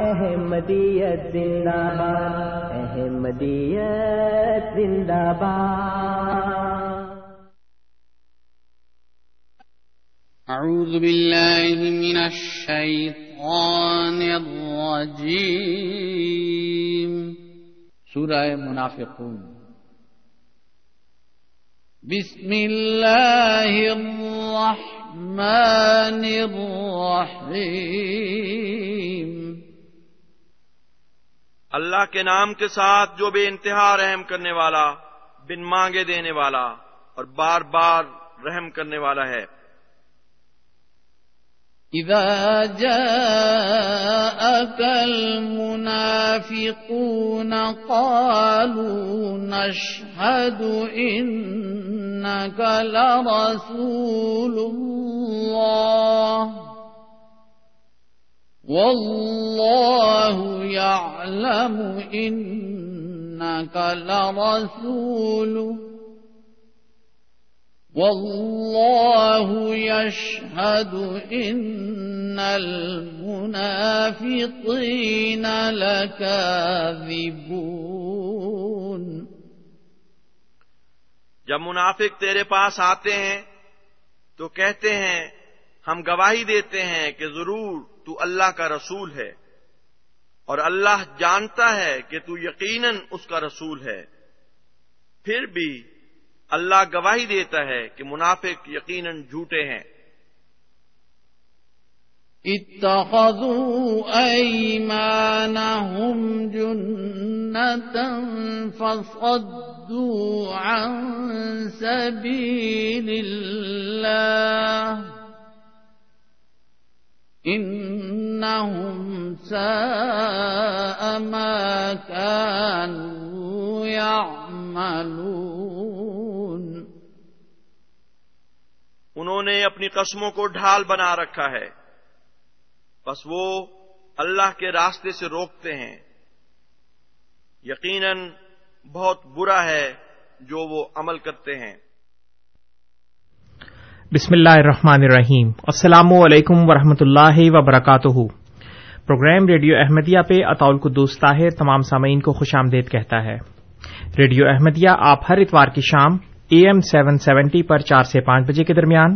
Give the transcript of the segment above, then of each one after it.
احمدیت زندہ باد، احمدیت زندہ باد۔ اعوذ باللہ من الشیطان الرجیم۔ سورہ منافقون۔ بسم اللہ الرحمن الرحیم۔ اللہ کے نام کے ساتھ جو بے انتہا رحم کرنے والا، بن مانگے دینے والا اور بار بار رحم کرنے والا ہے۔ إذا جاءك المنافقون قالوا نشهد إنك لرسول الله. والله يعلم إنك لرسوله والله يشهد إن المنافقين لكاذبون جب منافق تیرے پاس آتے ہیں تو کہتے ہیں، ہم گواہی دیتے ہیں کہ ضرور تو اللہ کا رسول ہے اور اللہ جانتا ہے کہ تو یقیناً اس کا رسول ہے۔ پھر بھی اللہ گواہی دیتا ہے کہ منافق یقیناً جھوٹے ہیں۔ اتخذوا أيمانهم جنة فصدوا عن سبيل الله۔ إنهم ساء ما كانوا يعملون انہوں نے اپنی قسموں کو ڈھال بنا رکھا ہے۔ بس وہ اللہ کے راستے سے روکتے ہیں۔ یقیناً بہت برا ہے جو وہ عمل کرتے ہیں۔ بسم اللہ الرحمن الرحیم۔ السلام علیکم ورحمۃ اللہ وبرکاتہ۔ پروگرام ریڈیو احمدیہ پہ اطول قدوس طاہر تمام سامعین کو خوش آمدید کہتا ہے۔ ریڈیو احمدیہ آپ ہر اتوار کی شام اے ایم سیون سیونٹی پر چار سے پانچ بجے کے درمیان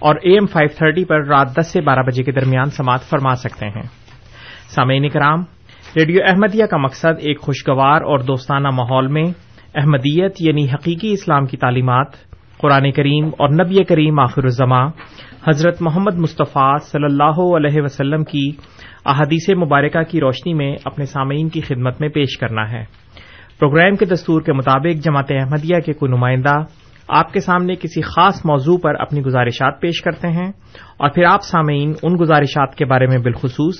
اور اے ایم فائیو تھرٹی پر رات دس سے بارہ بجے کے درمیان سماعت فرما سکتے ہیں۔ سامعین کرام، ریڈیو احمدیہ کا مقصد ایک خوشگوار اور دوستانہ ماحول میں احمدیت یعنی حقیقی اسلام کی تعلیمات قرآن کریم اور نبی کریم آخر الزماں حضرت محمد مصطفیٰ صلی اللہ علیہ وسلم کی احادیث مبارکہ کی روشنی میں اپنے سامعین کی خدمت میں پیش کرنا ہے۔ پروگرام کے دستور کے مطابق جماعت احمدیہ کے کوئی نمائندہ آپ کے سامنے کسی خاص موضوع پر اپنی گزارشات پیش کرتے ہیں اور پھر آپ سامعین ان گزارشات کے بارے میں بالخصوص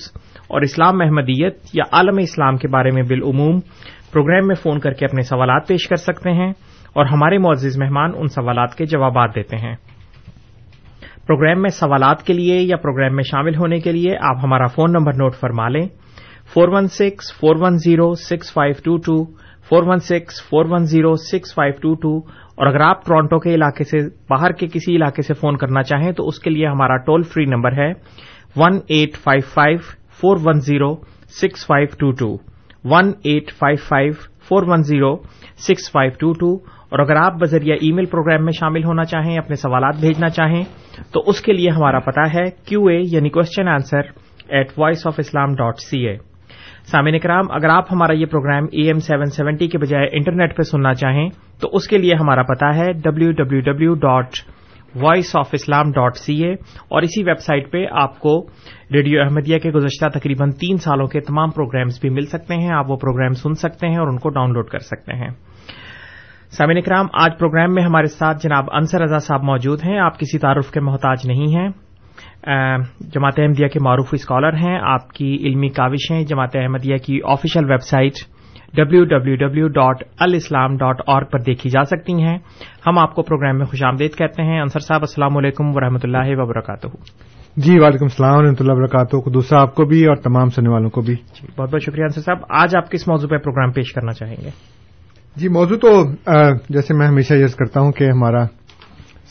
اور اسلام احمدیت یا عالم اسلام کے بارے میں بالعموم پروگرام میں فون کر کے اپنے سوالات پیش کر سکتے ہیں۔ اور ہمارے معزز مہمان ان سوالات کے جوابات دیتے ہیں۔ پروگرام میں سوالات کے لیے یا پروگرام میں شامل ہونے کے لیے آپ ہمارا فون نمبر نوٹ فرما لیں۔ Four one six, four one zero, six five two two, four one six, four one zero, six five two two. اور اگر آپ ٹورانٹو کے علاقے سے باہر کے کسی علاقے سے فون کرنا چاہیں تو اس کے لیے ہمارا ٹول فری نمبر ہے۔ One eight five five, four one zero, six five two two. One eight five five, four one zero, six five two two. اور اگر آپ بذریعہ ای میل پروگرام میں شامل ہونا چاہیں، اپنے سوالات بھیجنا چاہیں، تو اس کے لیے ہمارا پتا ہے کیو اے یعنی question answer at voice of Islam dot C A سامعین کرام اگر آپ ہمارا یہ program A M seven seventy کے بجائے انٹرنیٹ پہ سننا چاہیں، تو اس کے لیے ہمارا پتا ہے W W W dot voice of Islam dot C A اور اسی ویب سائٹ پہ آپ کو ریڈیو احمدیہ کے گزشتہ تقریباً تین سالوں کے تمام پروگرامز بھی مل سکتے ہیں، آپ وہ پروگرام سن سکتے ہیں اور ان کو ڈاؤن لوڈ کر سکتے ہیں۔ سامعین کرام آج پروگرام میں ہمارے ساتھ جناب انصر رضا صاحب موجود ہیں۔ آپ کسی تعارف کے محتاج نہیں ہیں۔ جماعت احمدیہ کے معروف اسکالر ہیں۔ آپ کی علمی کاوشیں جماعت احمدیہ کی official website W W W dot Alislam dot اور پر دیکھی جا سکتی ہیں۔ ہم آپ کو پروگرام میں خوش آمدید کہتے ہیں۔ انصر صاحب السلام علیکم ورحمۃ اللہ وبرکاتہ۔ جی وعلیکم السلام ورحمۃ اللہ وبرکاتہ۔ دوسرا آپ کو بھی اور تمام سننے والوں کو بھی۔ جی بہت بہت شکریہ انصر صاحب۔ آج آپ کس موضوع پہ پروگرام پیش کرنا چاہیں گے؟ جی موضوع تو جیسے میں ہمیشہ یز کرتا ہوں کہ ہمارا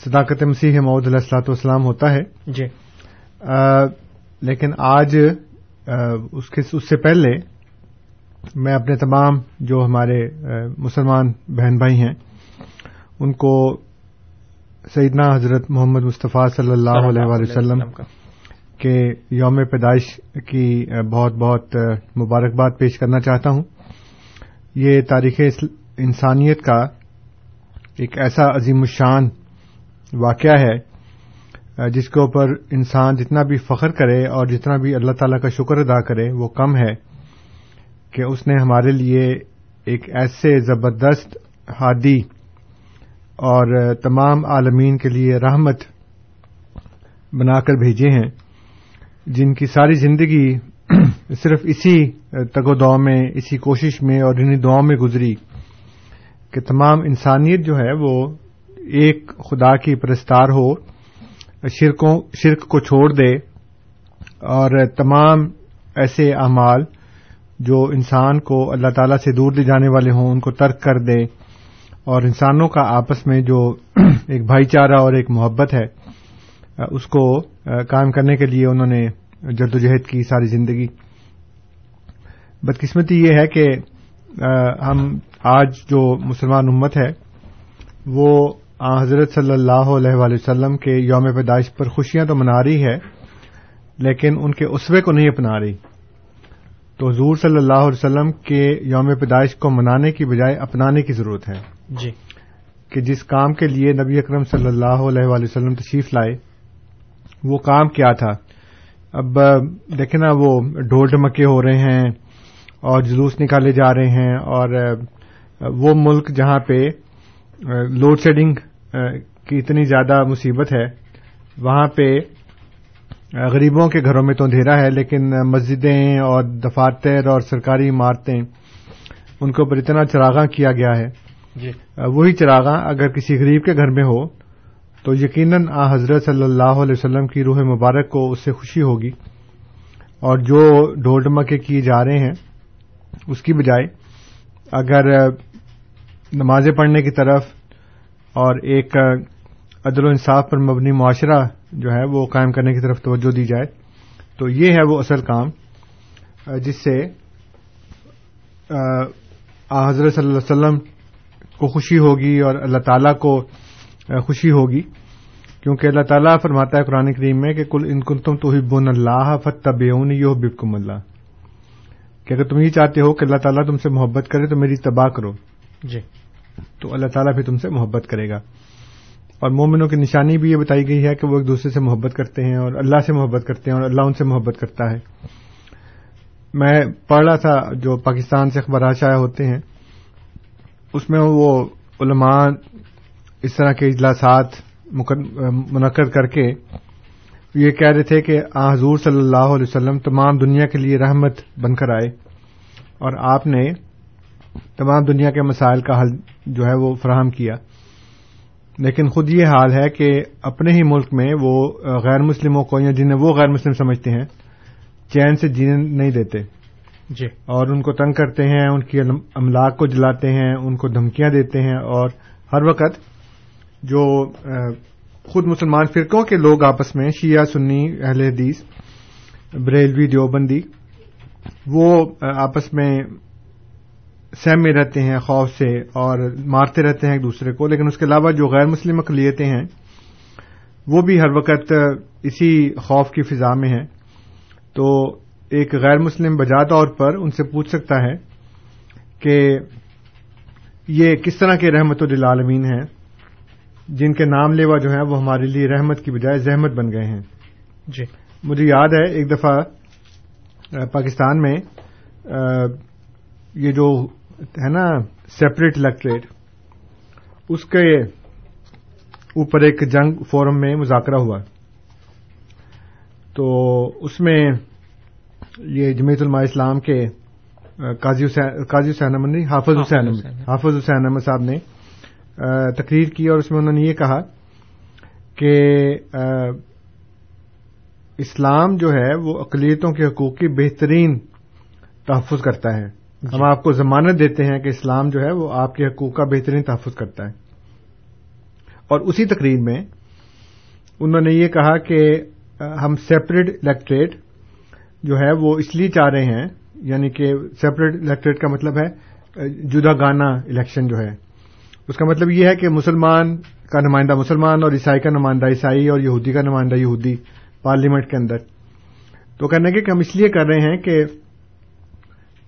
صداقت مسیح محدود علیہ السلاۃ والسلام ہوتا ہے۔ جی۔ لیکن آج اس سے پہلے میں اپنے تمام جو ہمارے مسلمان بہن بھائی ہیں ان کو سیدنا حضرت محمد مصطفیٰ صلی اللہ علیہ وسلم کے یوم پیدائش کی بہت بہت مبارکباد پیش کرنا چاہتا ہوں۔ یہ تاریخ انسانیت کا ایک ایسا عظیم الشان واقعہ ہے، جس کے اوپر انسان جتنا بھی فخر کرے اور جتنا بھی اللہ تعالی کا شکر ادا کرے، وہ کم ہے کہ اس نے ہمارے لیے ایک ایسے زبردست ہادی اور تمام عالمین کے لیے رحمت بنا کر بھیجے ہیں، جن کی ساری زندگی صرف اسی تگ و دو میں، اسی کوشش میں اور انہیں دعاؤں میں گزری۔ کہ تمام انسانیت جو ہے وہ ایک خدا کی پرستار ہو شرک کو چھوڑ دے اور تمام ایسے اعمال جو انسان کو اللہ تعالی سے دور لے جانے والے ہوں، ان کو ترک کر دے۔ اور انسانوں کا آپس میں جو ایک بھائی چارہ اور ایک محبت ہے، اس کو قائم کرنے کے لیے انہوں نے جدوجہد کی ساری زندگی۔ بدقسمتی یہ ہے کہ ہم آج جو مسلمان امت ہے وہ حضرت صلی اللہ علیہ وآلہ وسلم کے یوم پیدائش پر خوشیاں تو منا رہی ہے لیکن ان کے اسوے کو نہیں اپنا رہی۔ تو حضور صلی اللہ علیہ وسلم کے یوم پیدائش کو منانے کی بجائے اپنانے کی ضرورت ہے۔ جی۔ کہ جس کام کے لیے نبی اکرم صلی اللہ علیہ وآلہ وسلم تشریف لائے وہ کام کیا تھا؟ اب دیکھیں نا وہ ڈھول ڈمکے ہو رہے ہیں اور جلوس نکالے جا رہے ہیں اور وہ ملک جہاں پہ لوڈ شیڈنگ کی اتنی زیادہ مصیبت ہے وہاں پہ غریبوں کے گھروں میں تو اندھیرا ہے لیکن مسجدیں اور دفاتر اور سرکاری عمارتیں ان کے اوپر اتنا چراغاں کیا گیا ہے۔ جی۔ وہی چراغاں اگر کسی غریب کے گھر میں ہو تو یقیناً آ حضرت صلی اللہ علیہ وسلم کی روح مبارک کو اس سے خوشی ہوگی۔ اور جو ڈھول ڈمکے کیے جا رہے ہیں اس کی بجائے اگر نمازیں پڑھنے کی طرف اور ایک عدل و انصاف پر مبنی معاشرہ جو ہے وہ قائم کرنے کی طرف توجہ دی جائے، تو یہ ہے وہ اصل کام جس سے حضرت صلی اللہ علیہ وسلم کو خوشی ہوگی اور اللہ تعالی کو خوشی ہوگی، کیونکہ اللہ تعالیٰ فرماتا ہے قرآن کریم میں کہ کل ان کن تم تو بن اللہ فتب یو بکم اللہ۔ کہ اگر تم یہ چاہتے ہو کہ اللہ تعالیٰ تم سے محبت کرے تو میری تباہ کرو۔ جی۔ تو اللہ تعالیٰ بھی تم سے محبت کرے گا۔ اور مومنوں کی نشانی بھی یہ بتائی گئی ہے کہ وہ ایک دوسرے سے محبت کرتے ہیں اور اللہ سے محبت کرتے ہیں اور اللہ ان سے محبت کرتا ہے۔ میں پڑھ رہا تھا جو پاکستان سے اخبارات شائع ہوتے ہیں، اس میں وہ علماء اس طرح کے اجلاسات منعقد کر کے یہ کہہ رہے تھے کہ آ حضور صلی اللہ علیہ وسلم تمام دنیا کے لیے رحمت بن کر آئے اور آپ نے تمام دنیا کے مسائل کا حل جو ہے وہ فراہم کیا۔ لیکن خود یہ حال ہے کہ اپنے ہی ملک میں وہ غیر مسلموں کو یا جنہیں وہ غیر مسلم سمجھتے ہیں چین سے جینے نہیں دیتے۔ جی۔ اور ان کو تنگ کرتے ہیں ان کی املاک کو جلاتے ہیں ان کو دھمکیاں دیتے ہیں۔ اور ہر وقت جو خود مسلمان فرقوں کے لوگ آپس میں شیعہ سنی اہل حدیث بریلوی دیوبندی وہ آپس میں سہم میں رہتے ہیں خوف سے اور مارتے رہتے ہیں ایک دوسرے کو۔ لیکن اس کے علاوہ جو غیر مسلم اقلیتیں ہیں وہ بھی ہر وقت اسی خوف کی فضا میں ہیں۔ تو ایک غیر مسلم بجا طور پر ان سے پوچھ سکتا ہے کہ یہ کس طرح کے رحمت للعالمین ہیں جن کے نام لیوا جو ہیں وہ ہمارے لیے رحمت کی بجائے زحمت بن گئے ہیں۔ جی۔ مجھے یاد ہے ایک دفعہ پاکستان میں یہ جو ہے نا سیپریٹ الیکٹریٹ اس کے اوپر ایک جنگ فورم میں مذاکرہ ہوا۔ تو اس میں یہ جمیعت علماء اسلام کے قاضی حسین احمد نہیں حافظ حسین احمد حافظ حسین احمد صاحب نے تقریر کی اور اس میں انہوں نے یہ کہا کہ اسلام جو ہے وہ اقلیتوں کے حقوق کی بہترین تحفظ کرتا ہے۔ ہم آپ کو ضمانت دیتے ہیں کہ اسلام جو ہے وہ آپ کے حقوق کا بہترین تحفظ کرتا ہے۔ اور اسی تقریر میں انہوں نے یہ کہا کہ ہم سیپریٹ الیکٹریٹ جو ہے وہ اس لیے چاہ رہے ہیں یعنی کہ سیپریٹ الیکٹریٹ کا مطلب ہے، جدا گانا الیکشن جو ہے۔ اس کا مطلب یہ ہے کہ مسلمان کا نمائندہ مسلمان اور عیسائی کا نمائندہ عیسائی اور یہودی کا نمائندہ یہودی پارلیمنٹ کے اندر۔ تو کہنے کے کہ ہم اس لیے کر رہے ہیں کہ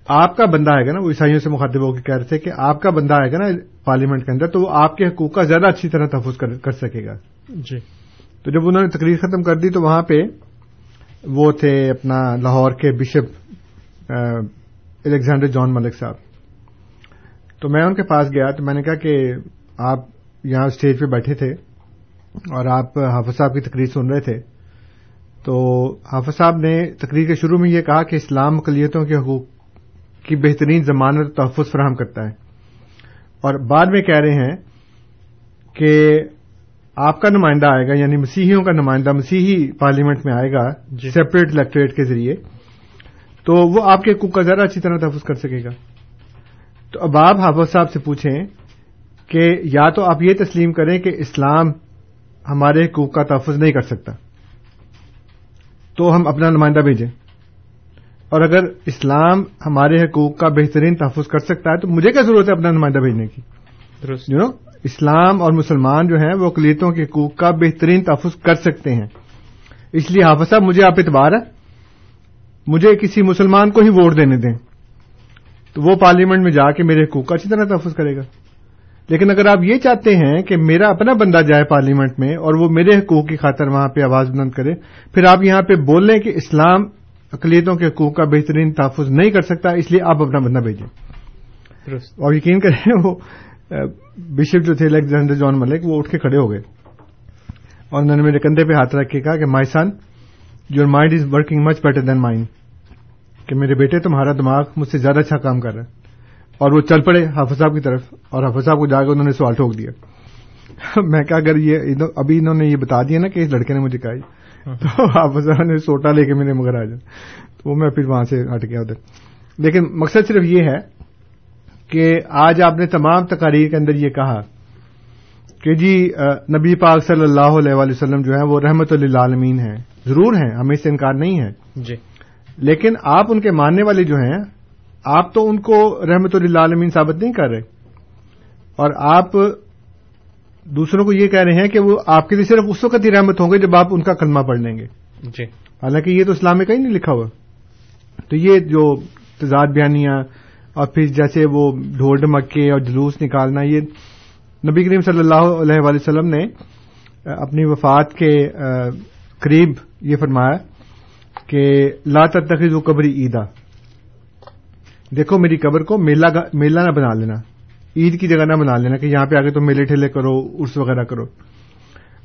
آپ کا بندہ آئے گا نا وہ عیسائیوں سے مخاطب ہو کے کہہ رہے تھے کہ آپ کا بندہ آئے گا نا پارلیمنٹ کے اندر تو وہ آپ کے حقوق کا زیادہ اچھی طرح تحفظ کر سکے گا۔ جی۔ تو جب انہوں نے تقریر ختم کر دی تو وہاں پہ وہ تھے اپنا لاہور کے بشپ الیگزینڈر جان ملک صاحب۔ تو میں ان کے پاس گیا تو میں نے کہا کہ آپ یہاں اسٹیج پہ بیٹھے تھے اور آپ حافظ صاحب کی تقریر سن رہے تھے۔ تو حافظ صاحب نے تقریر کے شروع میں یہ کہا کہ اسلام اقلیتوں کے حقوق کی بہترین ضمانت تحفظ فراہم کرتا ہے۔ اور بعد میں کہہ رہے ہیں کہ آپ کا نمائندہ آئے گا یعنی مسیحیوں کا نمائندہ مسیحی پارلیمنٹ میں آئے گا جی۔ سیپریٹ الیکٹریٹ کے ذریعے۔ تو وہ آپ کے حقوق کا زیادہ اچھی طرح تحفظ کر سکے گا۔ تو اب آپ حافظ صاحب سے پوچھیں کہ یا تو آپ یہ تسلیم کریں کہ اسلام ہمارے حقوق کا تحفظ نہیں کر سکتا۔ تو ہم اپنا نمائندہ بھیجیں۔ اور اگر اسلام ہمارے حقوق کا بہترین تحفظ کر سکتا ہے تو مجھے کیا ضرورت ہے اپنا نمائندہ بھیجنے کی؟ درست۔ یو نو اسلام اور مسلمان جو ہیں وہ اقلیتوں کے حقوق کا بہترین تحفظ کر سکتے ہیں۔ اس لیے حافظ صاحب مجھے آپ اعتبار ہے مجھے کسی مسلمان کو ہی ووٹ دینے دیں۔ تو وہ پارلیمنٹ میں جا کے میرے حقوق کا اچھی طرح تحفظ کرے گا۔ لیکن اگر آپ یہ چاہتے ہیں کہ میرا اپنا بندہ جائے پارلیمنٹ میں اور وہ میرے حقوق کی خاطر وہاں پہ آواز بلند کرے پھر آپ یہاں پہ بول لیں کہ اسلام اقلیتوں کے حقوق کا بہترین تحفظ نہیں کر سکتا اس لیے آپ اپنا بندہ بھیجیں۔ اور یقین کریں وہ بشپ جو تھے الیگزینڈر جان ملک وہ اٹھ کے کھڑے ہو گئے۔ اور انہوں نے میرے کندھے پہ ہاتھ رکھ کے کہا کہ my son your mind is working much better than mind کہ میرے بیٹے تمہارا دماغ مجھ سے زیادہ اچھا کام کر رہا ہے۔ اور وہ چل پڑے حافظ صاحب کی طرف اور حافظ صاحب کو جا کے انہوں نے سوال ٹھوک دیا۔ میں کہا اگر یہ ابھی انہوں نے یہ بتا دیا نا کہ اس لڑکے نے مجھے کہا تو صاحب نے سوٹا لے کے میرے مگر آ جائے تو وہ میں پھر وہاں سے ہٹ گیا ادھر۔ لیکن مقصد صرف یہ ہے کہ آج آپ نے تمام تقاریر کے اندر یہ کہا کہ جی نبی پاک صلی اللہ علیہ وآلہ وسلم جو ہے وہ رحمت للعالمین ہیں۔ ضرور ہیں ہمیں سے انکار نہیں ہے۔ جی۔ لیکن آپ ان کے ماننے والے جو ہیں آپ تو ان کو رحمت للعالمین ثابت نہیں کر رہے۔ اور آپ دوسروں کو یہ کہہ رہے ہیں کہ وہ آپ کے لیے صرف اس وقت ہی رحمت ہوں گے جب آپ ان کا کلمہ پڑھ لیں گے۔ جی۔ حالانکہ یہ تو اسلام میں کہیں نہیں لکھا ہوا۔ تو یہ جو تضاد بیانیاں اور پھر جیسے وہ ڈھول ڈمکے اور جلوس نکالنا یہ نبی کریم صلی اللہ علیہ وآلہ وسلم نے اپنی وفات کے قریب یہ فرمایا کہ لا تتخذوا قبری عیدا۔ دیکھو میری قبر کو میلہ نہ بنا لینا۔ عید کی جگہ نہ بنا لینا کہ یہاں پہ آگے تم میلے ٹھیلے کرو، عرس وغیرہ کرو۔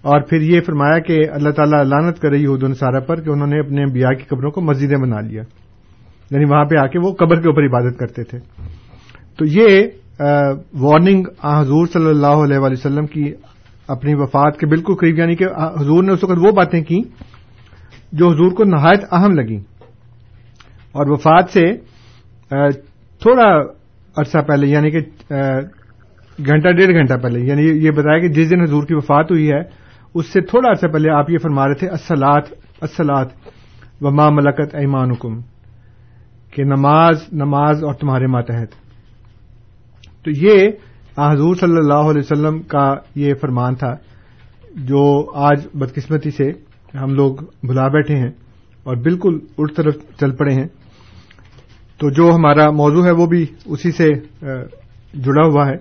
اور پھر یہ فرمایا کہ اللہ تعالیٰ لانت کرے یہود النصارہ پر کہ انہوں نے اپنے بیاہ کی قبروں کو مسجدیں بنا لیا۔ یعنی وہاں پہ آ کے وہ قبر کے اوپر عبادت کرتے تھے۔ تو یہ وارننگ حضور صلی اللہ علیہ وآلہ وسلم کی اپنی وفات کے بالکل قریب یعنی کہ حضور نے اس وقت وہ باتیں کی جو حضور کو نہایت اہم لگی اور وفات سے تھوڑا عرصہ پہلے یعنی کہ گھنٹہ، ڈیڑھ گھنٹہ پہلے یعنی یہ بتایا کہ جس دن حضور کی وفات ہوئی ہے، اس سے تھوڑا عرصہ پہلے آپ یہ فرما رہے تھے اسلات اسلات و ما ملکت ایمان حکم کہ نماز نماز اور تمہارے ماتحت۔ تو یہ حضور صلی اللہ علیہ وسلم کا یہ فرمان تھا، جو آج بدقسمتی سے ہم لوگ بھلا بیٹھے ہیں اور بالکل الٹ طرف چل پڑے ہیں۔ تو جو ہمارا موضوع ہے وہ بھی اسی سے جڑا ہوا ہے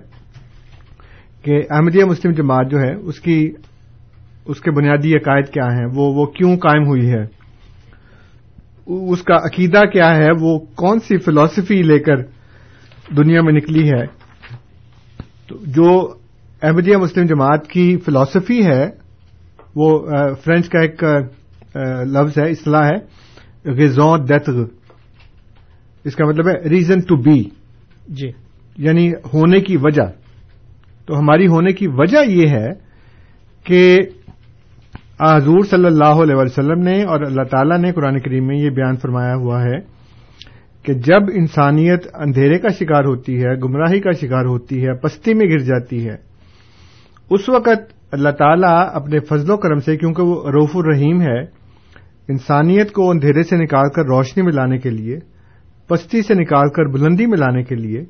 کہ احمدیہ مسلم جماعت جو ہے، اس کی، اس کے بنیادی عقائد کیا ہیں؟ وہ وہ کیوں قائم ہوئی ہے؟ اس کا عقیدہ کیا ہے؟ وہ کون سی فلاسفی لے کر دنیا میں نکلی ہے؟ تو جو احمدیہ مسلم جماعت کی فلاسفی ہے، وہ فرینچ کا ایک لفظ ہے، اصطلاح ہے غزون دتغ۔ اس کا مطلب ہے ریزن ٹو بی جی۔ یعنی ہونے کی وجہ۔ تو ہماری ہونے کی وجہ یہ ہے کہ حضور صلی اللہ علیہ وسلم نے اور اللہ تعالیٰ نے قرآن کریم میں یہ بیان فرمایا ہوا ہے کہ جب انسانیت اندھیرے کا شکار ہوتی ہے گمراہی کا شکار ہوتی ہے پستی میں گر جاتی ہے اس وقت اللہ تعالیٰ اپنے فضل و کرم سے کیونکہ وہ روف الرحیم ہے انسانیت کو اندھیرے سے نکال کر روشنی میں لانے کے لیے پستی سے نکال کر بلندی میں لانے کے لیے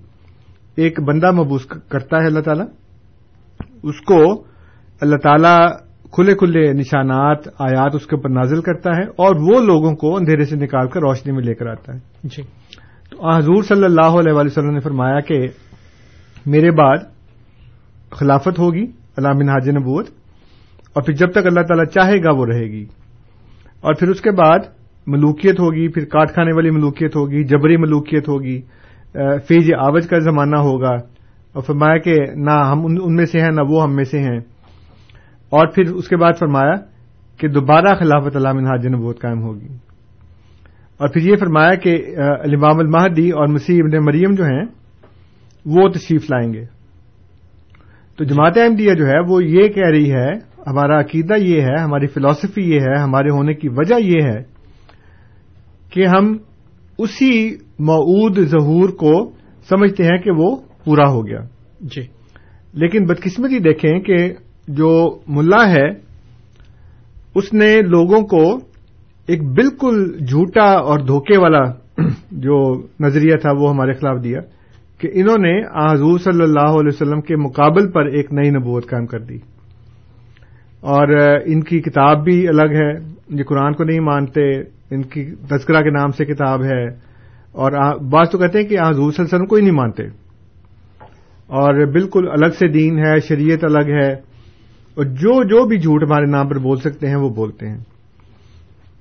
ایک بندہ مبوس کرتا ہے اللہ تعالیٰ۔ اس کو اللہ تعالیٰ کھلے کھلے نشانات آیات اس کے اوپر نازل کرتا ہے اور وہ لوگوں کو اندھیرے سے نکال کر روشنی میں لے کر آتا ہے۔ جی۔ تو حضور صلی اللہ علیہ وآلہ وسلم نے فرمایا کہ میرے بعد خلافت ہوگی علام منہاج نبوت اور پھر جب تک اللہ تعالیٰ چاہے گا وہ رہے گی۔ اور پھر اس کے بعد ملوکیت ہوگی، پھر کاٹ کھانے والی ملوکیت ہوگی، جبری ملوکیت ہوگی فیج آوج کا زمانہ ہوگا، اور فرمایا کہ نہ ہم ان میں سے ہیں، نہ وہ ہم میں سے ہیں۔ اور پھر اس کے بعد فرمایا کہ دوبارہ خلافت علام منہاج نبوت قائم ہوگی۔ اور پھر یہ فرمایا کہ الامام المہدی اور مسیح ابن مریم جو ہیں، وہ تشریف لائیں گے۔ تو جماعت احمدیہ جو ہے، وہ یہ کہہ رہی ہے، ہمارا عقیدہ یہ ہے، ہماری فلسفی یہ ہے، ہمارے ہونے کی وجہ یہ ہے کہ ہم اسی معود ظہور کو سمجھتے ہیں کہ وہ پورا ہو گیا۔ جی۔ لیکن بدقسمتی دیکھیں کہ جو ملا ہے اس نے لوگوں کو ایک بالکل جھوٹا اور دھوکے والا جو نظریہ تھا وہ ہمارے خلاف دیا کہ انہوں نے حضور صلی اللہ علیہ وسلم کے مقابل پر ایک نئی نبوت قائم کر دی۔ اور ان کی کتاب بھی الگ ہے یہ قرآن کو نہیں مانتے ان کی تذکرہ کے نام سے کتاب ہے اور بعض تو کہتے ہیں کہ حضور صلی اللہ علیہ وسلم کو ہی نہیں مانتے اور بالکل الگ سے دین ہے، شریعت الگ ہے اور جو جو بھی جھوٹ ہمارے نام پر بول سکتے ہیں، وہ بولتے ہیں۔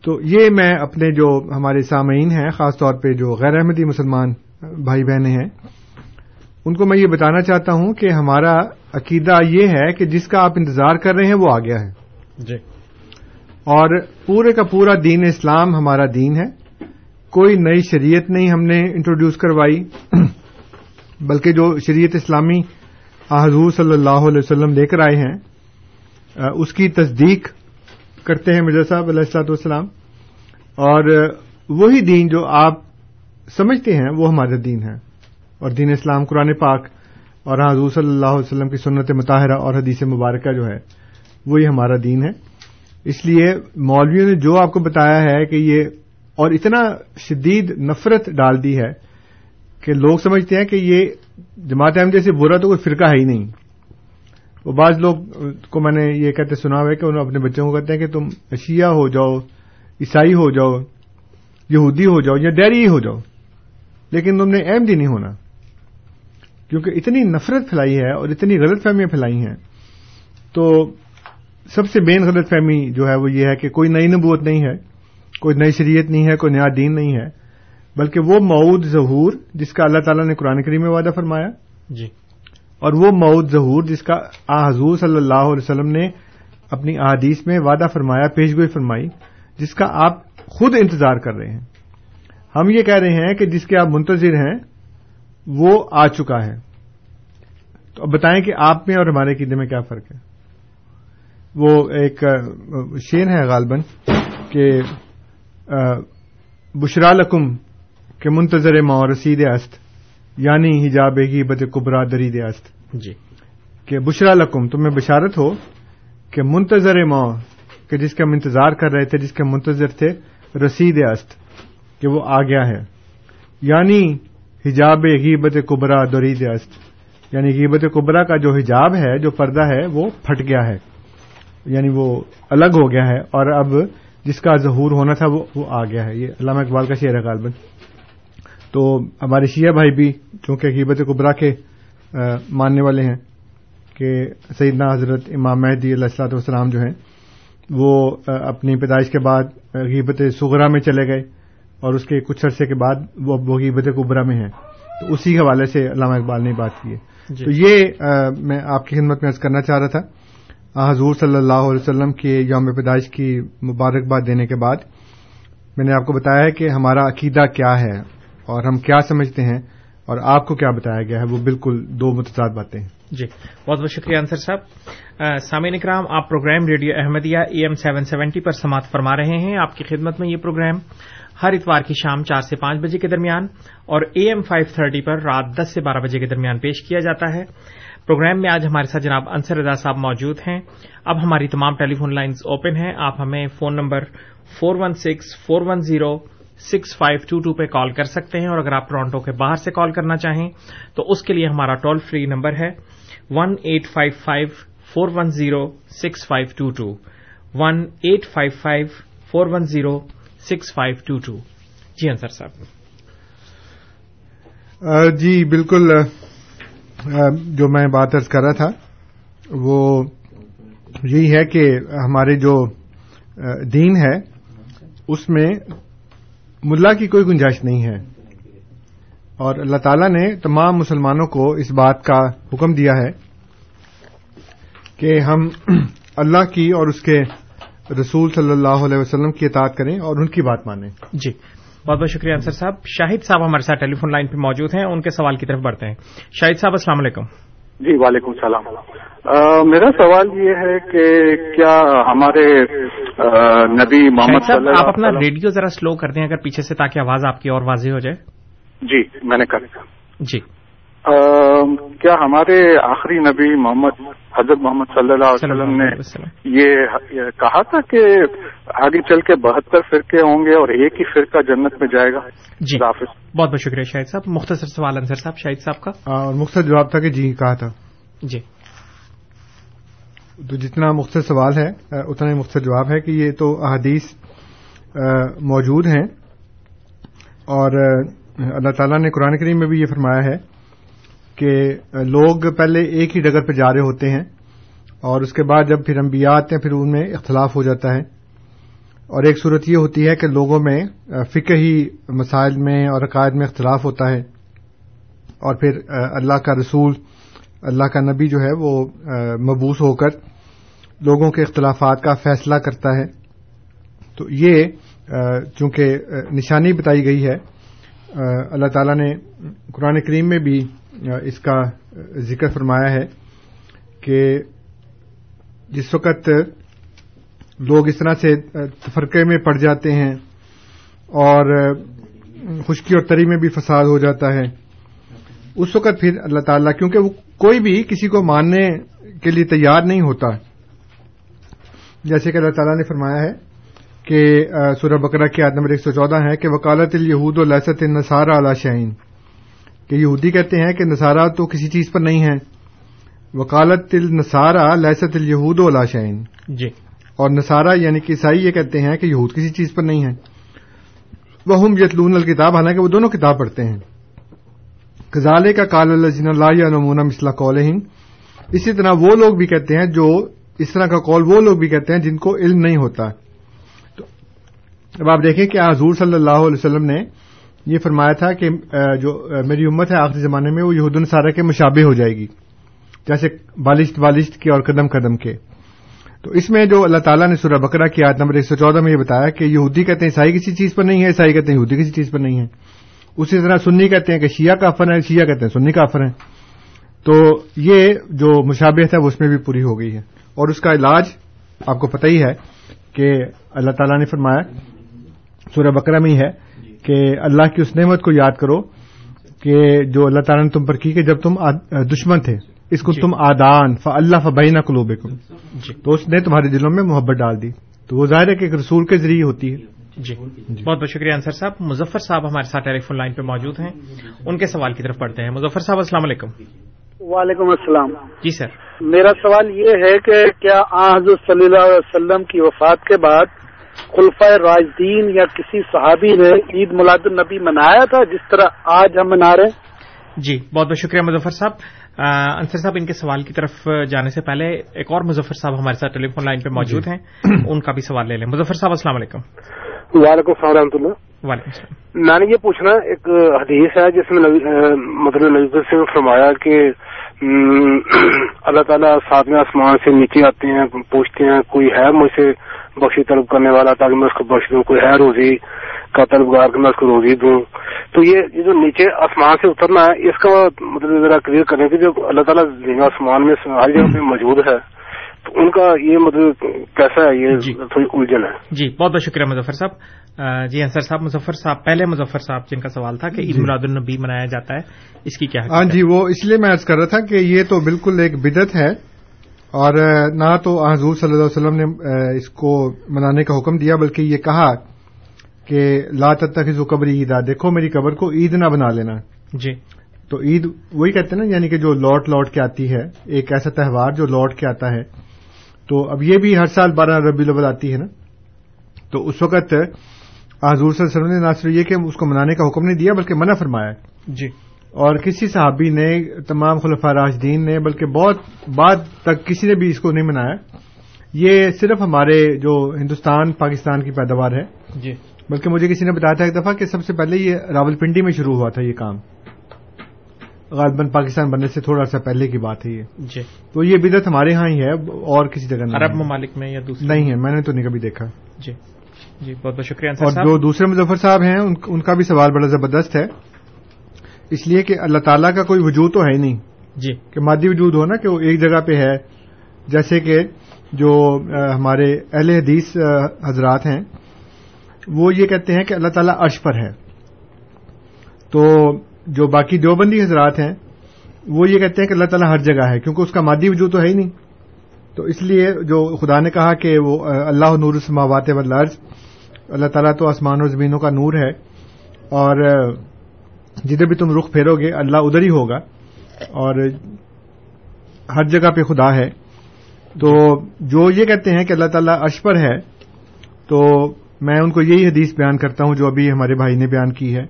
تو یہ میں اپنے جو ہمارے سامعین ہیں، خاص طور پہ جو غیر احمدی مسلمان بھائی بہنیں ہیں، ان کو میں یہ بتانا چاہتا ہوں کہ ہمارا عقیدہ یہ ہے کہ جس کا آپ انتظار کر رہے ہیں، وہ آ گیا ہے۔ جی۔ اور پورے کا پورا دین اسلام ہمارا دین ہے۔ کوئی نئی شریعت نہیں ہم نے انٹروڈیوس کروائی۔ بلکہ جو شریعت اسلامی حضور صلی اللہ علیہ وسلم لے کر آئے ہیں اس کی تصدیق کرتے ہیں مرزا صاحب علیہ السلاط والسلام۔ اور وہی دین جو آپ سمجھتے ہیں، وہ ہمارا دین ہے۔ اور دین اسلام قرآن پاک اور حضور صلی اللہ علیہ وسلم کی سنت مطالعہ اور حدیث مبارکہ جو ہے، وہی ہمارا دین ہے۔ اس لیے مولویوں نے جو آپ کو بتایا ہے کہ یہ اور اتنا شدید نفرت ڈال دی ہے کہ لوگ سمجھتے ہیں کہ یہ جماعت احمدیہ سے برا تو کوئی فرقہ ہے ہی نہیں۔ وہ بعض لوگ کو میں نے یہ کہتے سنا ہوا ہے کہ انہوں اپنے بچوں کو کہتے ہیں کہ تم اشیاء ہو جاؤ، عیسائی ہو جاؤ، یہودی ہو جاؤ یا ڈیری ہو جاؤ، لیکن تم نے احمدی نہیں ہونا۔ کیونکہ اتنی نفرت پھیلائی ہے اور اتنی غلط فہمیاں پھیلائی ہیں۔ تو سب سے مین غلط فہمی جو ہے وہ یہ ہے کہ کوئی نئی نبوت نہیں ہے کوئی نئی شریعت نہیں ہے کوئی نیا دین نہیں ہے بلکہ وہ معود ظہور جس کا اللہ تعالیٰ نے قرآن کریم میں وعدہ فرمایا۔ جی۔ اور وہ معود ظہور جس کا آ حضور صلی اللہ علیہ وسلم نے اپنی احادیث میں وعدہ فرمایا پیشگوئی فرمائی جس کا آپ خود انتظار کر رہے ہیں۔ ہم یہ کہہ رہے ہیں کہ جس کے آپ منتظر ہیں وہ آ چکا ہے۔ تو اب بتائیں کہ آپ میں اور ہمارے قیدے میں کیا فرق ہے؟ وہ ایک شین ہے غالباً کہ بشرا لکم کے منتظر ماں رسید است یعنی حجاب کی بد کبرا درید است۔ جی۔ کہ بشرا لکم تمہیں بشارت ہو کہ منتظر ماں کہ جس کا ہم انتظار کر رہے تھے جس کے منتظر تھے رسید است کہ وہ آ گیا ہے۔ یعنی حجاب غیبت کبرا درید است۔ یعنی غیبت کبرا کا جو حجاب ہے جو پردہ ہے وہ پھٹ گیا ہے۔ یعنی وہ الگ ہو گیا ہے اور اب جس کا ظہور ہونا تھا وہ وہ آ گیا ہے۔ یہ علامہ اقبال کا شعر ہے غالباً۔ تو ہمارے شیعہ بھائی بھی چونکہ غیبت کبرا کے ماننے والے ہیں کہ سیدنا حضرت امام مہدی علیہ السلاط والسلام جو ہیں وہ اپنی پیدائش کے بعد غیبت سغرا میں چلے گئے اور اس کے کچھ عرصے کے بعد وہ غیبت کبرا میں ہیں۔ تو اسی حوالے سے علامہ اقبال نے بات کی ہے۔ جی۔ تو یہ میں آپ کی خدمت میں عرض کرنا چاہ رہا تھا حضور صلی اللہ علیہ وسلم کی یوم پیدائش کی مبارکباد دینے کے بعد میں نے آپ کو بتایا ہے کہ ہمارا عقیدہ کیا ہے اور ہم کیا سمجھتے ہیں اور آپ کو کیا بتایا گیا ہے، وہ بالکل دو متضاد باتیں ہیں۔ جی بہت بہت شکریہ انصر صاحب۔ سامعین اکرام، آپ program radio Ahmadiyya A M seven seventy پر سماعت فرما رہے ہیں۔ آپ کی خدمت میں یہ پروگرام ہر اتوار کی شام چار سے پانچ بجے کے درمیان اور اے ایم فائیو تھرٹی پر رات دس سے بارہ بجے کے درمیان پیش کیا جاتا ہے۔ پروگرام میں آج ہمارے ساتھ جناب انصر رضا صاحب موجود ہیں۔ اب ہماری تمام ٹیلی فون لائنز اوپن ہیں۔ آپ ہمیں phone number four one six four one zero six five two two پہ کال کر سکتے ہیں اور اگر آپ ٹورانٹو کے باہر سے کال کرنا چاہیں تو اس کے لیے ہمارا ٹول فری نمبر ہے one eight five five four one zero six five two two one eight five five four one zero six five two two جی انصر صاحب۔ جی بالکل جو میں بات ارض کر رہا تھا، وہ یہی ہے کہ ہمارے جو دین ہے، اس میں ملا کی کوئی گنجائش نہیں ہے۔ اور اللہ تعالی نے تمام مسلمانوں کو اس بات کا حکم دیا ہے کہ ہم اللہ کی اور اس کے رسول صلی اللہ علیہ وسلم کی اطاعت کریں اور ان کی بات مانیں۔ جی۔ بہت بہت شکریہ انصر صاحب۔ شاہد صاحب ہمارے ساتھ ٹیلی فون لائن پہ موجود ہیں ان کے سوال کی طرف بڑھتے ہیں۔ شاہد صاحب السلام علیکم۔ جی وعلیکم السلام۔ میرا سوال یہ ہے کہ کیا ہمارے نبی محمد آپ اپنا ریڈیو ذرا سلو کر دیں اگر پیچھے سے تاکہ آواز آپ کی اور واضح ہو جائے۔ جی میں نے کر جی۔ کیا ہمارے آخری نبی محمد حضرت محمد صلی اللہ علیہ وسلم نے یہ کہا تھا کہ آگے چل کے بہتر فرقے ہوں گے اور ایک ہی فرقہ جنت میں جائے گا؟ جی۔ بہت بہت شکریہ شاہد صاحب۔ مختصر سوال انصر صاحب شاہد صاحب کا۔ اور مختصر جواب تھا کہ جی کہا تھا۔ جی۔ تو جتنا مختصر سوال ہے اتنا ہی مختصر جواب ہے کہ یہ تو احادیث موجود ہیں۔ اور اللہ تعالیٰ نے قرآن کریم میں بھی یہ فرمایا ہے کہ لوگ پہلے ایک ہی ڈگر پہ جا رہے ہوتے ہیں اور اس کے بعد جب پھر انبیاء آتے ہیں، پھر ان میں اختلاف ہو جاتا ہے۔ اور ایک صورت یہ ہوتی ہے کہ لوگوں میں فکر ہی مسائل میں اور عقائد میں اختلاف ہوتا ہے۔ اور پھر اللہ کا رسول، اللہ کا نبی جو ہے، وہ مبوس ہو کر لوگوں کے اختلافات کا فیصلہ کرتا ہے۔ تو یہ چونکہ نشانی بتائی گئی ہے اللہ تعالیٰ نے قرآن کریم میں بھی اس کا ذکر فرمایا ہے کہ جس وقت لوگ اس طرح سے تفرقے میں پڑ جاتے ہیں اور خشکی اور تری میں بھی فساد ہو جاتا ہے، اس وقت پھر اللہ تعالیٰ، کیونکہ وہ کوئی بھی کسی کو ماننے کے لیے تیار نہیں ہوتا۔ جیسے کہ اللہ تعالیٰ نے فرمایا ہے کہ سورہ بکرا کی عاد نمبر ایک سو چودہ ہے کہ وکالت الہود و لسط نصارہ علا شعین کہ یہودی کہتے ہیں کہ نصارہ تو کسی چیز پر نہیں ہے وکالت النصارہ لسط الہود و شعین جی۔ اور نصارہ یعنی کہ عیسائی یہ کہتے ہیں کہ یہود کسی چیز پر نہیں ہے وہ ہم یتلون الکتاب حالانکہ وہ دونوں کتاب پڑھتے ہیں۔ کزالے کا کال اللہ اللہ نمونہ مسلح کال اسی طرح وہ لوگ بھی کہتے ہیں جو اس طرح کا کال وہ لوگ بھی کہتے ہیں جن کو علم نہیں ہوتا۔ تو اب آپ دیکھیں کہ حضور صلی اللہ علیہ وسلم نے یہ فرمایا تھا کہ جو میری امت ہے، آخری زمانے میں وہ یہود الصارہ کے مشابے ہو جائے گی، جیسے بالشت بالشت کے اور قدم قدم کے۔ تو اس میں جو اللہ تعالیٰ نے سورہ بکرا کی آیت نمبر ایک سو چودہ میں یہ بتایا کہ یہودی کہتے ہیں عیسائی کسی چیز پر نہیں ہے، عیسائی کہتے ہیں یہودی کسی چیز پر نہیں ہے۔ اسی طرح سنی کہتے ہیں کہ شیعہ کافر ہے شیعہ کہتے ہیں سنی کافر ہیں۔ تو یہ جو مشابہت ہے وہ اس میں بھی پوری ہو گئی ہے۔ اور اس کا علاج آپ کو پتہ ہی ہے کہ اللہ تعالیٰ نے فرمایا، سورہ بکرا میں ہی ہے۔ کہ اللہ کی اس نعمت کو یاد کرو کہ جو اللہ تعالیٰ نے تم پر کی کہ جب تم دشمن تھے اس کو تم آدان ف اللہ فبینہ قلوب تو اس نے تمہارے دلوں میں محبت ڈال دی۔ تو وہ ظاہر ہے کہ ایک رسول کے ذریعے ہوتی ہے۔ جی۔ بہت بہت شکریہ انصر صاحب۔ مظفر صاحب ہمارے ساتھ ٹیلی فون لائن پہ موجود ہیں۔ ان کے سوال کی طرف پڑھتے ہیں۔ مظفر صاحب السلام علیکم۔ وعلیکم السلام۔ جی سر۔ میرا سوال یہ ہے کہ کیا حضرت صلی اللہ علیہ وسلم کی وفات کے بعد خلفۂ راجدین یا کسی صحابی نے عید میلاد النبی منایا تھا جس طرح آج ہم منا رہے ہیں؟ جی بہت بہت شکریہ مظفر صاحب۔ انصر صاحب ان کے سوال کی طرف جانے سے پہلے ایک اور مظفر صاحب ہمارے ساتھ ٹیلی فون لائن پہ موجود ہیں۔ ان کا بھی سوال لے لیں۔ مظفر صاحب السلام علیکم۔ وعلیکم السلام ورحمۃ اللہ۔ وعلیکم السلام۔ میں نے یہ پوچھنا ایک حدیث ہے جس میں مطلب نبی سے فرمایا کہ اللہ تعالیٰ ساتویں آسمان سے نیچے آتے ہیں پوچھتے ہیں کوئی ہے مجھ سے بخشی طلب کرنے والا تاکہ میں اس کو بخش دوں کوئی ہے روزی کا طلبگار کہ میں اس کو روزی دوں؟ تو یہ جو نیچے آسمان سے اترنا ہے اس کا مطلب ذرا کلیئر کرنے کی جو اللہ تعالیٰ آسمان میں ہر جگہ پہ موجود ہے۔ تو ان کا یہ مطلب کیسا ہے یہ جی۔ تھوڑی الجھن ہے۔ جی بہت بہت شکریہ مظفر صاحب۔ جی انصر صاحب مظفر صاحب پہلے مظفر صاحب جن کا سوال تھا کہ عید جی۔ میلاد النبی منایا جاتا ہے اس کی کیا ہاں جی وہ اس لیے میں کر رہا تھا کہ یہ تو بالکل ایک بدت ہے۔ اور نہ تو حضور صلی اللہ علیہ وسلم نے اس کو منانے کا حکم دیا بلکہ یہ کہا کہ لا تتخذ قبری عید دیکھو میری قبر کو عید نہ بنا لینا۔ جی۔ تو عید وہی کہتے ہیں نا یعنی کہ جو لوٹ لوٹ کے آتی ہے ایک ایسا تہوار جو لوٹ کے آتا ہے۔ تو اب یہ بھی ہر سال بارہ ربی الاول آتی ہے نا۔ تو اس وقت حضور صلی اللہ علیہ وسلم نے نہ صرف یہ کہ اس کو منانے کا حکم نہیں دیا بلکہ منع فرمایا۔ جی۔ اور کسی صحابی نے تمام خلفۂ راجدین نے بلکہ بہت بعد تک کسی نے بھی اس کو نہیں منایا۔ یہ صرف ہمارے جو ہندوستان پاکستان کی پیداوار ہے۔ جی۔ بلکہ مجھے کسی نے بتایا تھا ایک دفعہ کہ سب سے پہلے یہ راول پنڈی میں شروع ہوا تھا یہ کام۔ غالباً پاکستان بننے سے تھوڑا سا پہلے کی بات ہے یہ۔ جی۔ تو یہ بدت ہمارے ہاں ہی ہے اور کسی جگہ عرب ممالک میں یا دوسرے؟ نہیں ہے میں نے تو نہیں کبھی دیکھا۔ جی۔ جی بہت بہت شکریہ اور جو دوسرے مظفر صاحب ہیں ان کا بھی سوال بڑا زبردست ہے۔ اس لیے کہ اللہ تعالیٰ کا کوئی وجود تو ہے ہی نہیں۔ جی۔ کہ مادی وجود ہو نا کہ وہ ایک جگہ پہ ہے۔ جیسے کہ جو ہمارے اہل حدیث حضرات ہیں وہ یہ کہتے ہیں کہ اللہ تعالیٰ عرش پر ہے۔ تو جو باقی دیوبندی حضرات ہیں وہ یہ کہتے ہیں کہ اللہ تعالیٰ ہر جگہ ہے کیونکہ اس کا مادی وجود تو ہے ہی نہیں۔ تو اس لیے جو خدا نے کہا کہ وہ اللہ نور السماوات والارض اللہ تعالیٰ تو آسمان و زمینوں کا نور ہے۔ اور جدھر بھی تم رخ پھیرو گے اللہ ادھر ہی ہوگا۔ اور ہر جگہ پہ خدا ہے۔ تو جو یہ کہتے ہیں کہ اللہ تعالیٰ عرش پر ہے تو میں ان کو یہی حدیث بیان کرتا ہوں جو ابھی ہمارے بھائی نے بیان کی ہے۔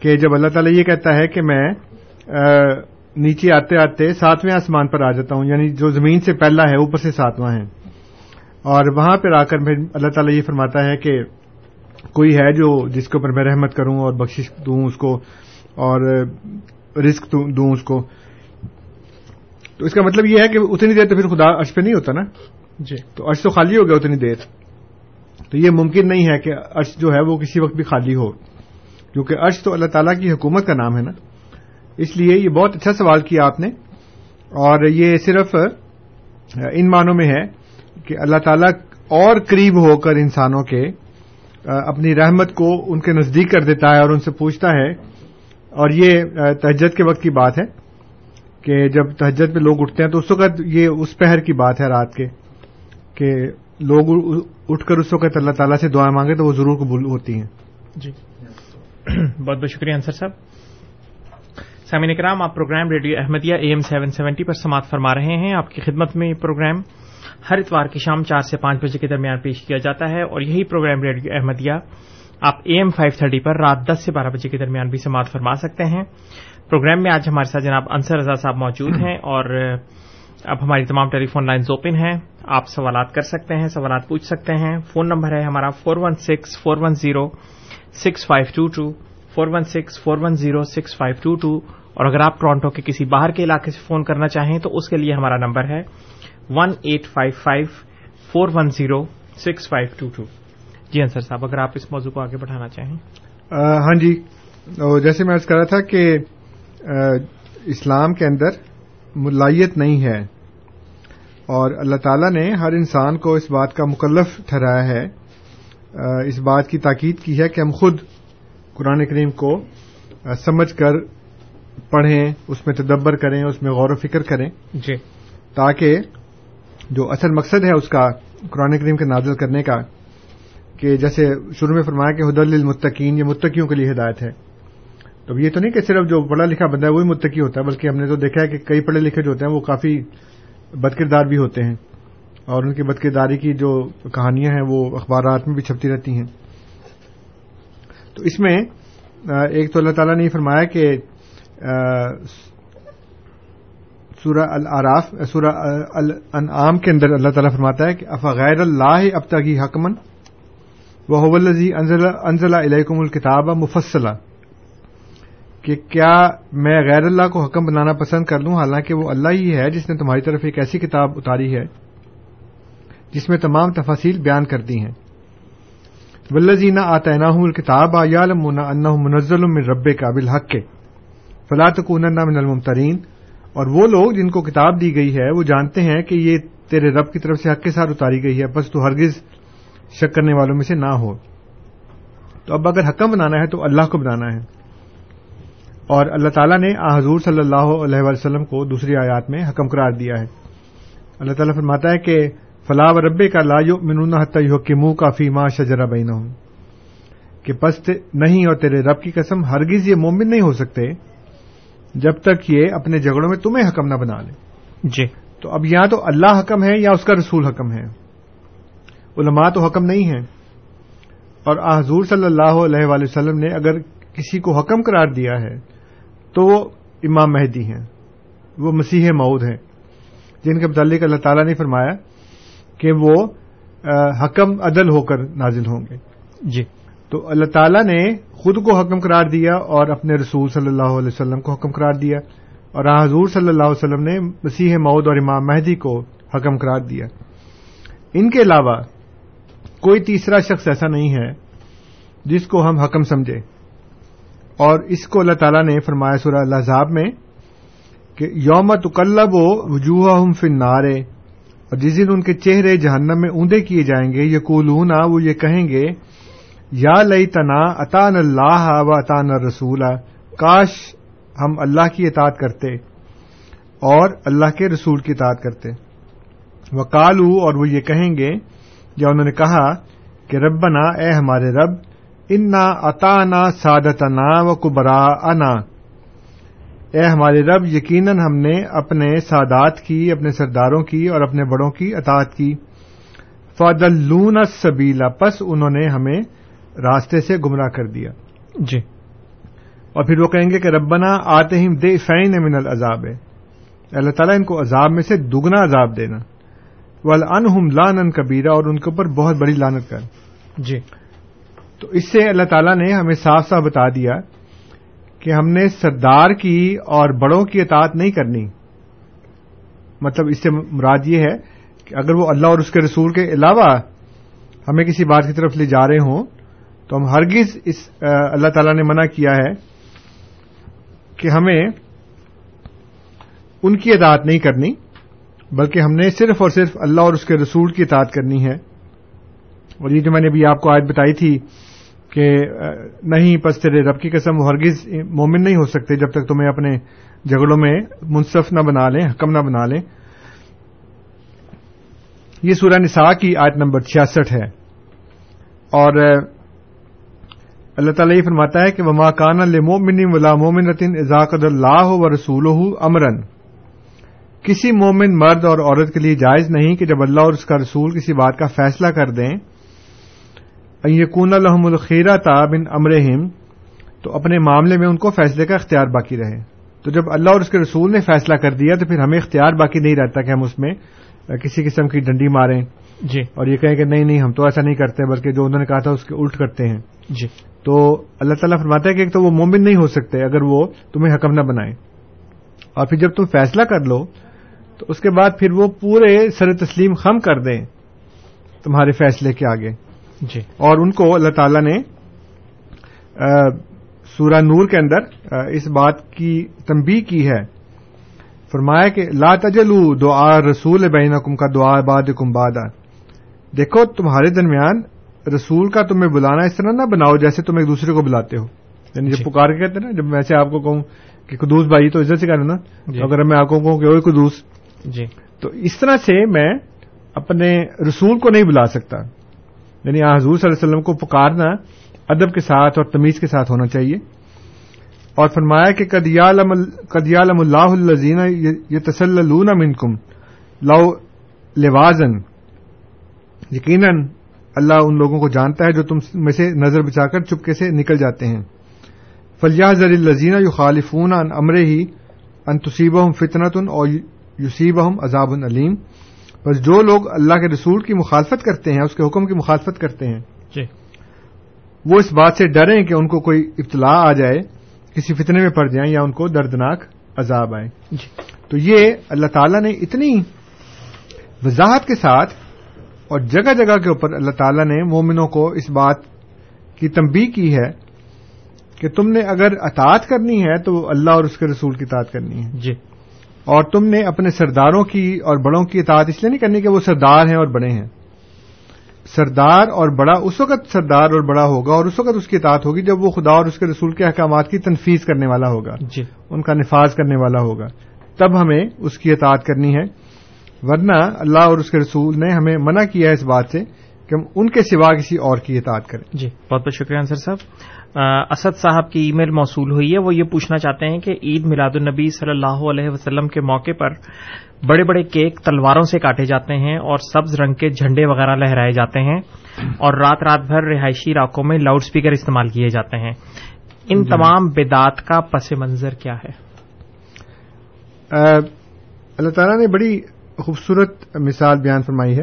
کہ جب اللہ تعالیٰ یہ کہتا ہے کہ میں نیچے آتے آتے ساتویں آسمان پر آ جاتا ہوں یعنی جو زمین سے پہلا ہے اوپر سے ساتواں ہے۔ اور وہاں پہ آ کر اللہ تعالیٰ یہ فرماتا ہے کہ کوئی ہے جو جس کے اوپر میں رحمت کروں اور بخش دوں اس کو اور رسک دوں اس کو؟ تو اس کا مطلب یہ ہے کہ اتنی دیر تو پھر خدا عرش پہ نہیں ہوتا نا؟ جی۔ تو عرش تو خالی ہو گیا اتنی دیر۔ تو یہ ممکن نہیں ہے کہ عرش جو ہے وہ کسی وقت بھی خالی ہو۔ کیونکہ عرش تو اللہ تعالیٰ کی حکومت کا نام ہے نا۔ اس لیے یہ بہت اچھا سوال کیا آپ نے۔ اور یہ صرف ان معنوں میں ہے کہ اللہ تعالیٰ اور قریب ہو کر انسانوں کے اپنی رحمت کو ان کے نزدیک کر دیتا ہے اور ان سے پوچھتا ہے۔ اور یہ تہجد کے وقت کی بات ہے کہ جب تہجد میں لوگ اٹھتے ہیں تو اس وقت یہ اس پہر کی بات ہے رات کے، کہ لوگ اٹھ کر اس وقت اللہ تعالیٰ سے دعائیں مانگے تو وہ ضرور قبول ہوتی ہیں۔ جی۔ بہت بہت شکریہ انصر صاحب۔ سامعین کرام، آپ program radio Ahmadiyya A M seven seventy پر سماعت فرما رہے ہیں۔ آپ کی خدمت میں یہ پروگرام ہر اتوار کی شام چار سے پانچ بجے کے درمیان پیش کیا جاتا ہے اور یہی پروگرام ریڈیو احمدیہ آپ اے ایم فائیو تھرٹی پر رات دس سے بارہ بجے کے درمیان بھی سماعت فرما سکتے ہیں۔ پروگرام میں آج ہمارے ساتھ جناب انصر رضا صاحب موجود ہیں اور اب ہماری تمام ٹیلی فون لائنز اوپن ہیں۔ آپ سوالات کر سکتے ہیں، سوالات پوچھ سکتے ہیں۔ فون نمبر ہے ہمارا four one six, four one zero, six five two two, four one six, four one zero, six five two two. اور اگر آپ ٹورانٹو کے کسی باہر کے علاقے سے فون کرنا چاہیں تو اس کے لیے ہمارا نمبر ہے۔ One eight five five four one zero six five two two جی انصر صاحب اگر آپ اس موضوع کو آگے بڑھانا چاہیں۔ ہاں جی جیسے میں کر رہا تھا کہ اسلام کے اندر ملائیت نہیں ہے۔ اور اللہ تعالیٰ نے ہر انسان کو اس بات کا مکلف ٹھہرایا ہے۔ اس بات کی تاکید کی ہے کہ ہم خود قرآن کریم کو سمجھ کر پڑھیں اس میں تدبر کریں اس میں غور و فکر کریں۔ جی۔ تاکہ جو اصل مقصد ہے اس کا قرآن کریم کے نازل کرنے کا، کہ جیسے شروع میں فرمایا کہ حدل المتقین یہ متقیوں کے لیے ہدایت ہے۔ تو یہ تو نہیں کہ صرف جو پڑھا لکھا بندہ ہے وہی متقی ہوتا ہے، بلکہ ہم نے تو دیکھا ہے کہ کئی پڑھے لکھے جو ہوتے ہیں وہ کافی بد کردار بھی ہوتے ہیں۔ اور ان کی بد کرداری کی جو کہانیاں ہیں وہ اخبارات میں بھی چھپتی رہتی ہیں۔ تو اس میں ایک تو اللہ تعالیٰ نے یہ فرمایا کہ سورہ العراف، سورہ الانعام کے اندر اللہ تعالیٰ فرماتا ہے کہ افغیر اللہ اب تک حکمن وہ حولزی انزلہ علیکم الکتاب مفصلہ کہ کیا میں غیر اللہ کو حکم بنانا پسند کر لوں؟ حالانکہ وہ اللہ ہی ہے جس نے تمہاری طرف ایک ایسی کتاب اتاری ہے، جس میں تمام تفاصیل بیان کر دی ہیں۔ ولزین آتا الکتاب ان منزل من رب کا بالحق کے فلاط من الممترین۔ اور وہ لوگ جن کو کتاب دی گئی ہے، وہ جانتے ہیں کہ یہ تیرے رب کی طرف سے حق کے ساتھ اتاری گئی ہے، بس تو ہرگز شک کرنے والوں میں سے نہ ہو۔ تو اب اگر حکم بنانا ہے تو اللہ کو بنانا ہے۔ اور اللہ تعالیٰ نے حضور صلی اللہ علیہ وسلم کو دوسری آیات میں حکم قرار دیا ہے۔ اللہ تعالیٰ فرماتا ہے کہ فلاح و ربے کا لا منون حتیہ کے منہ کا فیما شجرا بین ہوں کہ پست نہیں اور تیرے رب کی قسم ہرگز یہ مومن نہیں ہو سکتے۔ جب تک یہ اپنے جھگڑوں میں تمہیں حکم نہ بنا لے۔ جی۔ تو اب یہاں تو اللہ حکم ہے یا اس کا رسول حکم ہے۔ علماء تو حکم نہیں ہے اور حضور صلی اللہ علیہ وآلہ وسلم نے اگر کسی کو حکم قرار دیا ہے تو وہ امام مہدی ہیں۔ وہ مسیح مود ہیں۔ جن کے متعلق اللہ تعالیٰ نے فرمایا کہ وہ حکم عدل ہو کر نازل ہوں گے۔ جی۔ تو اللہ تعالیٰ نے خود کو حکم قرار دیا اور اپنے رسول صلی اللہ علیہ وسلم کو حکم قرار دیا اور حضور صلی اللہ علیہ وسلم نے مسیح مود اور امام مہدی کو حکم قرار دیا۔ ان کے علاوہ کوئی تیسرا شخص ایسا نہیں ہے جس کو ہم حکم سمجھے اور اس کو اللہ تعالیٰ نے فرمایا سورہ اللہ میں کہ یوم تکلب و وجوہ ہم فن نارے اور جس دن ان کے چہرے جہنم میں اوندے کیے جائیں گے یہ وہ یہ کہیں گے یا لئی تنا اطان اللہ و اطان رسول کاش ہم اللہ کی اطاعت کرتے اور اللہ کے رسول کی اطاعت کرتے۔ وہ کالو اور وہ یہ کہیں گے، یا انہوں نے کہا کہ ربنا، اے ہمارے رب، انا اطانا سادتنا و کبرا انا اے ہمارے رب، یقیناً ہم نے اپنے سادات کی، اپنے سرداروں کی اور اپنے بڑوں کی اطاعت کی۔ فادلون سبیلا پس انہوں نے ہمیں راستے سے گمراہ کر دیا۔ جی۔ اور پھر وہ کہیں گے کہ ربنا آتے ہی دے فین من العذاب۔ ہے اللہ تعالیٰ ان کو عذاب میں سے دگنا عذاب دینا۔ ان ہم لان کبیرہ اور ان کے اوپر بہت بڑی لانت کر۔ جی۔ تو اس سے اللہ تعالیٰ نے ہمیں صاف صاف بتا دیا کہ ہم نے سردار کی اور بڑوں کی اطاعت نہیں کرنی۔ مطلب اس سے مراد یہ ہے کہ اگر وہ اللہ اور اس کے رسول کے علاوہ ہمیں کسی بات کی طرف لے جا رہے ہوں تو ہم ہرگز اس اللہ تعالیٰ نے منع کیا ہے کہ ہمیں ان کی اطاعت نہیں کرنی، بلکہ ہم نے صرف اور صرف اللہ اور اس کے رسول کی اطاعت کرنی ہے۔ اور یہ جو میں نے ابھی آپ کو آج بتائی تھی کہ نہیں، پس تیرے رب کی قسم وہ ہرگز مومن نہیں ہو سکتے جب تک تمہیں اپنے جھگڑوں میں منصف نہ بنا لیں، حکم نہ بنا لیں۔ یہ سورہ نساء کی آیت نمبر چھیاسٹھ ہے۔ اور اللہ تعالیٰ یہ فرماتا ہے کہ وما کان المومن ولا مومن رتن ازاقد اللہ و رسول امرن کسی مومن مرد اور عورت کے لیے جائز نہیں کہ جب اللہ اور اس کا رسول کسی بات کا فیصلہ کر دیں۔ یقون الحم الخیرہ تابن امرحم تو اپنے معاملے میں ان کو فیصلے کا اختیار باقی رہے۔ تو جب اللہ اور اس کے رسول نے فیصلہ کر دیا تو پھر ہمیں اختیار باقی نہیں رہتا کہ ہم اس میں کسی قسم کی ڈنڈی ماریں۔ جی۔ اور یہ کہیں کہ نہیں نہیں ہم تو ایسا نہیں کرتے بلکہ جو انہوں نے کہا تھا اس کے الٹ کرتے ہیں۔ جی۔ تو اللہ تعالیٰ فرماتا ہے کہ ایک تو وہ مومن نہیں ہو سکتے اگر وہ تمہیں حکم نہ بنائیں اور پھر جب تم فیصلہ کر لو تو اس کے بعد پھر وہ پورے سر تسلیم خم کر دیں تمہارے فیصلے کے آگے۔ جی۔ اور ان کو اللہ تعالی نے سورہ نور کے اندر اس بات کی تنبیہ کی ہے۔ فرمایا کہ لا تجلو دعا رسول بین کم کا دعا باد کم بادا دیکھو تمہارے درمیان رسول کا تمہیں بلانا اس طرح نہ بناؤ جیسے تم ایک دوسرے کو بلاتے ہو۔ یعنی جب جی۔ پکار کے کہتے ہیں نا جب میں سے آپ کو کہوں کہ قدوس بھائی تو عزت سے کہنا نا۔ جی۔ اگر میں آپ کو کہوں کہ اوے قدوس جی۔ تو اس طرح سے میں اپنے رسول کو نہیں بلا سکتا۔ یعنی حضور صلی اللہ علیہ وسلم کو پکارنا ادب کے ساتھ اور تمیز کے ساتھ ہونا چاہیے۔ اور فرمایا کہ قدیالم اللہ الزین یہ تسلون منکم لو لوازن یقیناً اللہ ان لوگوں کو جانتا ہے جو تم میں سے نظر بچا کر چپکے سے نکل جاتے ہیں۔ فلیہ زر الزین یو خالفون ان امر ہی ان تصیب فتنتن اور یوسیب عذاب العلیم بس جو لوگ اللہ کے رسول کی مخالفت کرتے ہیں اس کے حکم کی مخالفت کرتے ہیں۔ جی۔ وہ اس بات سے ڈریں کہ ان کو کوئی ابتلا آ جائے کسی فتنے میں پڑ جائیں یا ان کو دردناک عذاب آئے۔ جی۔ تو یہ اللہ تعالیٰ نے اتنی وضاحت کے ساتھ اور جگہ جگہ کے اوپر اللہ تعالیٰ نے مومنوں کو اس بات کی تنبیہ کی ہے کہ تم نے اگر اطاعت کرنی ہے تو اللہ اور اس کے رسول کی اطاعت کرنی ہے۔ جی۔ اور تم نے اپنے سرداروں کی اور بڑوں کی اطاعت اس لیے نہیں کرنی کہ وہ سردار ہیں اور بڑے ہیں۔ سردار اور بڑا اس وقت سردار اور بڑا ہوگا اور اس وقت اس کی اطاعت ہوگی جب وہ خدا اور اس کے رسول کے احکامات کی تنفیذ کرنے والا ہوگا۔ جی۔ ان کا نفاذ کرنے والا ہوگا۔ تب ہمیں اس کی اطاعت کرنی ہے۔ ورنہ اللہ اور اس کے رسول نے ہمیں منع کیا ہے اس بات سے کہ ہم ان کے سوا کسی اور کی اطاعت کریں۔ جی بہت بہت شکریہ انصر صاحب۔ اسد صاحب کی ای میل موصول ہوئی ہے۔ وہ یہ پوچھنا چاہتے ہیں کہ عید میلاد النبی صلی اللہ علیہ وسلم کے موقع پر بڑے بڑے کیک تلواروں سے کاٹے جاتے ہیں اور سبز رنگ کے جھنڈے وغیرہ لہرائے جاتے ہیں اور رات رات بھر رہائشی علاقوں میں لاؤڈ اسپیکر استعمال کیے جاتے ہیں۔ ان تمام بدعات کا پس منظر کیا ہے؟ اللہ تعالیٰ نے بڑی خوبصورت مثال بیان فرمائی ہے۔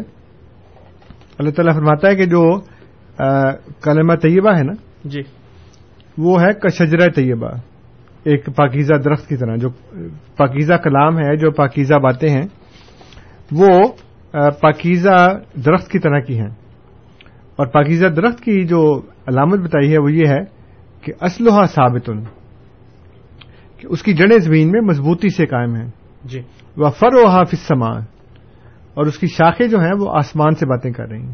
اللہ تعالیٰ فرماتا ہے کہ جو کلمہ طیبہ ہے نا جی۔ وہ ہے کشجرہ طیبہ ایک پاکیزہ درخت کی طرح جو پاکیزہ کلام ہے جو پاکیزہ باتیں ہیں وہ پاکیزہ درخت کی طرح کی ہیں۔ اور پاکیزہ درخت کی جو علامت بتائی ہے وہ یہ ہے کہ اسلحہ ثابت کہ اس کی جڑیں زمین میں مضبوطی سے قائم ہیں۔ جی۔ وہ فر و حافظ سمان اور اس کی شاخیں جو ہیں وہ آسمان سے باتیں کر رہی ہیں۔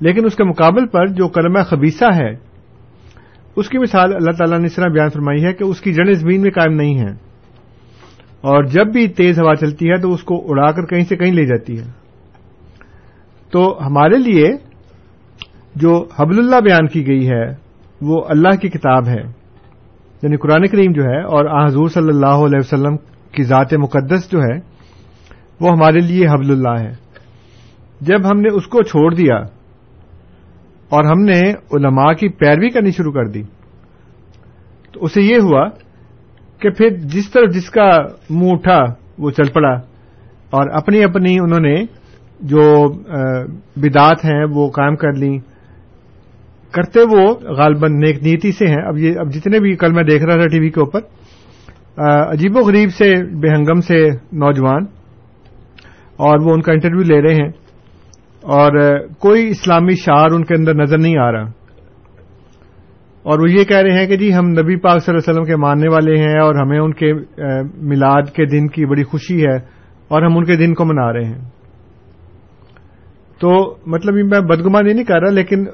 لیکن اس کے مقابل پر جو کلمہ خبیصہ ہے، اس کی مثال اللہ تعالیٰ نے اس طرح بیان فرمائی ہے کہ اس کی جڑیں زمین میں قائم نہیں ہیں۔ اور جب بھی تیز ہوا چلتی ہے تو اس کو اڑا کر کہیں سے کہیں لے جاتی ہے۔ تو ہمارے لیے جو حبل اللہ بیان کی گئی ہے، وہ اللہ کی کتاب ہے۔ یعنی قرآن کریم جو ہے اور حضور صلی اللہ علیہ وسلم کی ذات مقدس جو ہے، وہ ہمارے لیے حبل اللہ ہے۔ جب ہم نے اس کو چھوڑ دیا اور ہم نے علماء کی پیروی کرنی شروع کر دی، تو اسے یہ ہوا کہ پھر جس طرح جس کا منہ اٹھا، وہ چل پڑا۔ اور اپنی اپنی انہوں نے جو بدات ہیں، وہ قائم کر لی کرتے وہ غالباً نیک نیتی سے ہیں۔ اب یہ، اب جتنے بھی کل میں دیکھ رہا تھا ٹی وی کے اوپر عجیب و غریب سے، بے ہنگم سے نوجوان اور وہ ان کا انٹرویو لے رہے ہیں اور کوئی اسلامی شعر ان کے اندر نظر نہیں آ رہا۔ اور وہ یہ کہہ رہے ہیں کہ جی ہم نبی پاک صلی اللہ علیہ وسلم کے ماننے والے ہیں اور ہمیں ان کے میلاد کے دن کی بڑی خوشی ہے اور ہم ان کے دن کو منا رہے ہیں۔ تو مطلب میں بدگمانی نہیں کر رہا، لیکن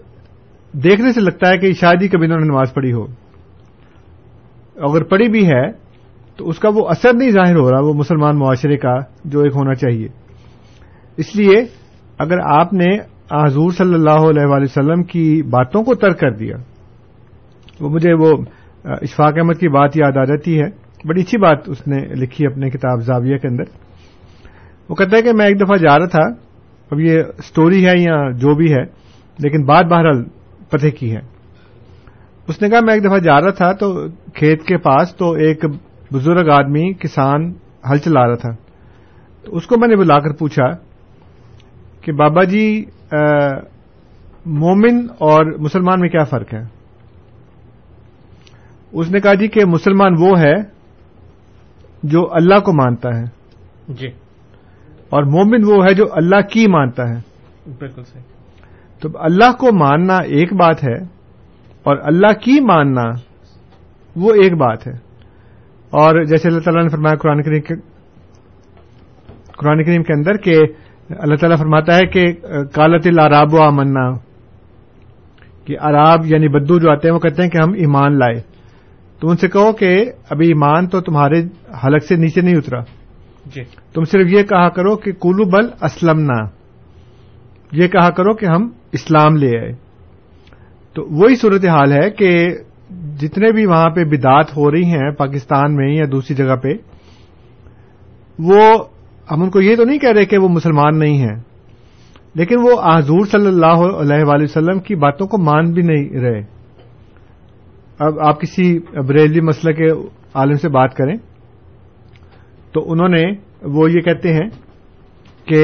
دیکھنے سے لگتا ہے کہ شاید ہی جی کبھی انہوں نے نماز پڑھی ہو۔ اگر پڑھی بھی ہے تو اس کا وہ اثر نہیں ظاہر ہو رہا، وہ مسلمان معاشرے کا جو ایک ہونا چاہیے۔ اس لیے اگر آپ نے حضور صلی اللہ علیہ وآلہ وسلم کی باتوں کو ترک کر دیا، وہ مجھے وہ اشفاق احمد کی بات یاد آ جاتی ہے۔ بڑی اچھی بات اس نے لکھی اپنے کتاب زاویہ کے اندر۔ وہ کہتا ہے کہ میں ایک دفعہ جا رہا تھا، اب یہ سٹوری ہے یا جو بھی ہے، لیکن بات بہرحال پتہ کی ہے۔ اس نے کہا میں ایک دفعہ جا رہا تھا تو کھیت کے پاس تو ایک بزرگ آدمی کسان ہل چلا رہا تھا۔ تو اس کو میں نے بلا کر پوچھا کہ بابا جی مومن اور مسلمان میں کیا فرق ہے؟ اس نے کہا جی کہ مسلمان وہ ہے جو اللہ کو مانتا ہے۔ جی۔ اور مومن وہ ہے جو اللہ کی مانتا ہے۔ بالکل صحیح۔ تو اللہ کو ماننا ایک بات ہے اور اللہ کی ماننا وہ ایک بات ہے۔ اور جیسے اللہ تعالیٰ نے فرمایا قرآن کریم کے قرآن کریم کے اندر کہ اللہ تعالیٰ فرماتا ہے کہ کالت العراب و آمنا۔ کہ عراب یعنی بدو جو آتے ہیں وہ کہتے ہیں کہ ہم ایمان لائے۔ تو ان سے کہو کہ ابھی ایمان تو تمہارے حلق سے نیچے نہیں اترا۔ جی۔ تم صرف یہ کہا کرو کہ کولو بل اسلم یہ کہا کرو کہ ہم اسلام لے آئے۔ تو وہی صورتحال ہے کہ جتنے بھی وہاں پہ بدات ہو رہی ہیں پاکستان میں یا دوسری جگہ پہ، وہ ہم ان کو یہ تو نہیں کہہ رہے کہ وہ مسلمان نہیں ہیں، لیکن وہ حضور صلی اللہ علیہ وآلہ وسلم کی باتوں کو مان بھی نہیں رہے۔ اب آپ کسی بریلی مسئلہ کے عالم سے بات کریں، تو انہوں نے وہ یہ کہتے ہیں کہ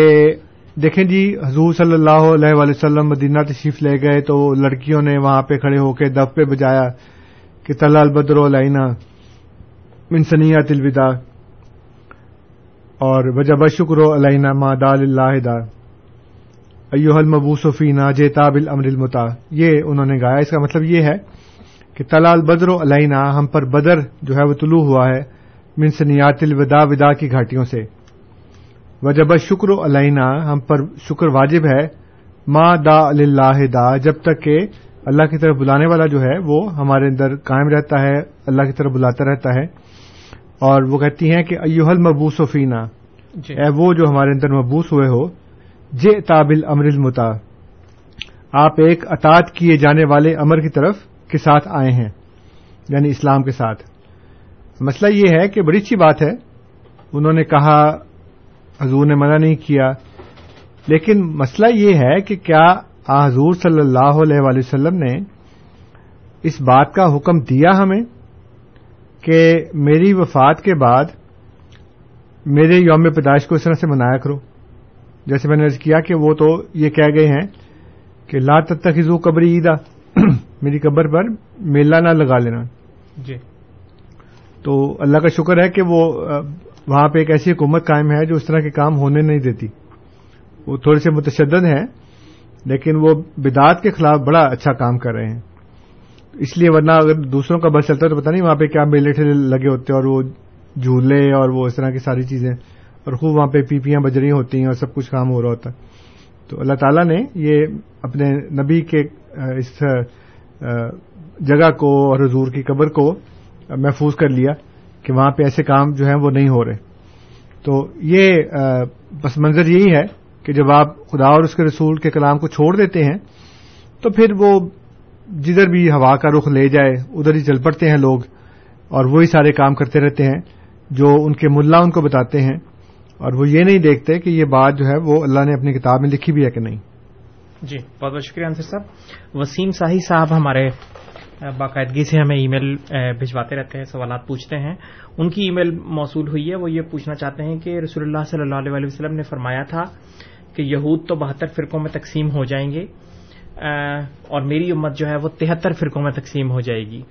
دیکھیں جی حضور صلی اللہ علیہ وآلہ وسلم مدینہ تشریف لے گئے تو لڑکیوں نے وہاں پہ کھڑے ہو کے دف پہ بجایا کہ طلع البدر علینا منسنیات الوداع، اور وجب شکر علینا ما دال اللہ دا۔ ایوہ المبوس فینا جیتاب الامر المتا یہ انہوں نے گایا۔ اس کا مطلب یہ ہے کہ طلع البدر علینا ہم پر بدر جو ہے وہ طلوع ہوا ہے منسنیات الوداع ودا کی گھاٹیوں سے۔ وجب شکر علینا ہم پر شکر واجب ہے۔ ما دا اللہ دا جب تک کہ اللہ کی طرف بلانے والا جو ہے وہ ہمارے اندر قائم رہتا ہے اللہ کی طرف بلاتا رہتا ہے۔ اور وہ کہتی ہیں کہ ایوہل مبوس و فینا جی۔ اے وہ جو ہمارے اندر مبوس ہوئے ہو جے تابل امر المتا۔ آپ ایک اطاعت کیے جانے والے امر کی طرف کے ساتھ آئے ہیں یعنی اسلام کے ساتھ۔ مسئلہ یہ ہے کہ بڑی اچھی بات ہے انہوں نے کہا حضور نے منع نہیں کیا۔ لیکن مسئلہ یہ ہے کہ کیا آ حضور صلی اللہ علیہ وآلہ وسلم نے اس بات کا حکم دیا ہمیں کہ میری وفات کے بعد میرے یوم پیدائش کو اس طرح سے منایا کرو۔ جیسے میں نے عرض کیا کہ وہ تو یہ کہہ گئے ہیں کہ لا تتخذو قبری عیدا۔ میری قبر پر میلہ نہ لگا لینا۔ جی۔ تو اللہ کا شکر ہے کہ وہ وہاں پہ ایک ایسی حکومت قائم ہے جو اس طرح کے کام ہونے نہیں دیتی۔ وہ تھوڑے سے متشدد ہیں، لیکن وہ بدعات کے خلاف بڑا اچھا کام کر رہے ہیں۔ اس لیے ورنہ اگر دوسروں کا بس چلتا ہے تو پتہ نہیں وہاں پہ کیا میلے ٹھیلے لگے ہوتے ہیں اور وہ جھولے اور وہ اس طرح کی ساری چیزیں۔ اور خوب وہاں پہ پیپیاں بج رہی ہوتی ہیں اور سب کچھ کام ہو رہا ہوتا۔ ہے تو اللہ تعالیٰ نے یہ اپنے نبی کے اس جگہ کو اور حضور کی قبر کو محفوظ کر لیا۔ کہ وہاں پہ ایسے کام جو ہیں وہ نہیں ہو رہے۔ تو یہ پس منظر یہی ہے کہ جب آپ خدا اور اس کے رسول کے کلام کو چھوڑ دیتے ہیں، تو پھر وہ جدھر بھی ہوا کا رخ لے جائے، ادھر ہی چل پڑتے ہیں لوگ اور وہی سارے کام کرتے رہتے ہیں جو ان کے ملا ان کو بتاتے ہیں۔ اور وہ یہ نہیں دیکھتے کہ یہ بات جو ہے وہ اللہ نے اپنی کتاب میں لکھی بھی ہے کہ نہیں۔ جی بہت بہت شکریہ انصر صاحب۔ وسیم ساہی صاحب ہمارے باقاعدگی سے ہمیں ای میل بھجواتے رہتے ہیں، سوالات پوچھتے ہیں۔ ان کی ای میل موصول ہوئی ہے، وہ یہ پوچھنا چاہتے ہیں کہ رسول اللہ صلی اللہ علیہ وسلم نے فرمایا تھا کہ یہود تو بہتر فرقوں میں تقسیم ہو جائیں گے اور میری امت جو ہے وہ تہتر فرقوں میں تقسیم ہو جائے گی۔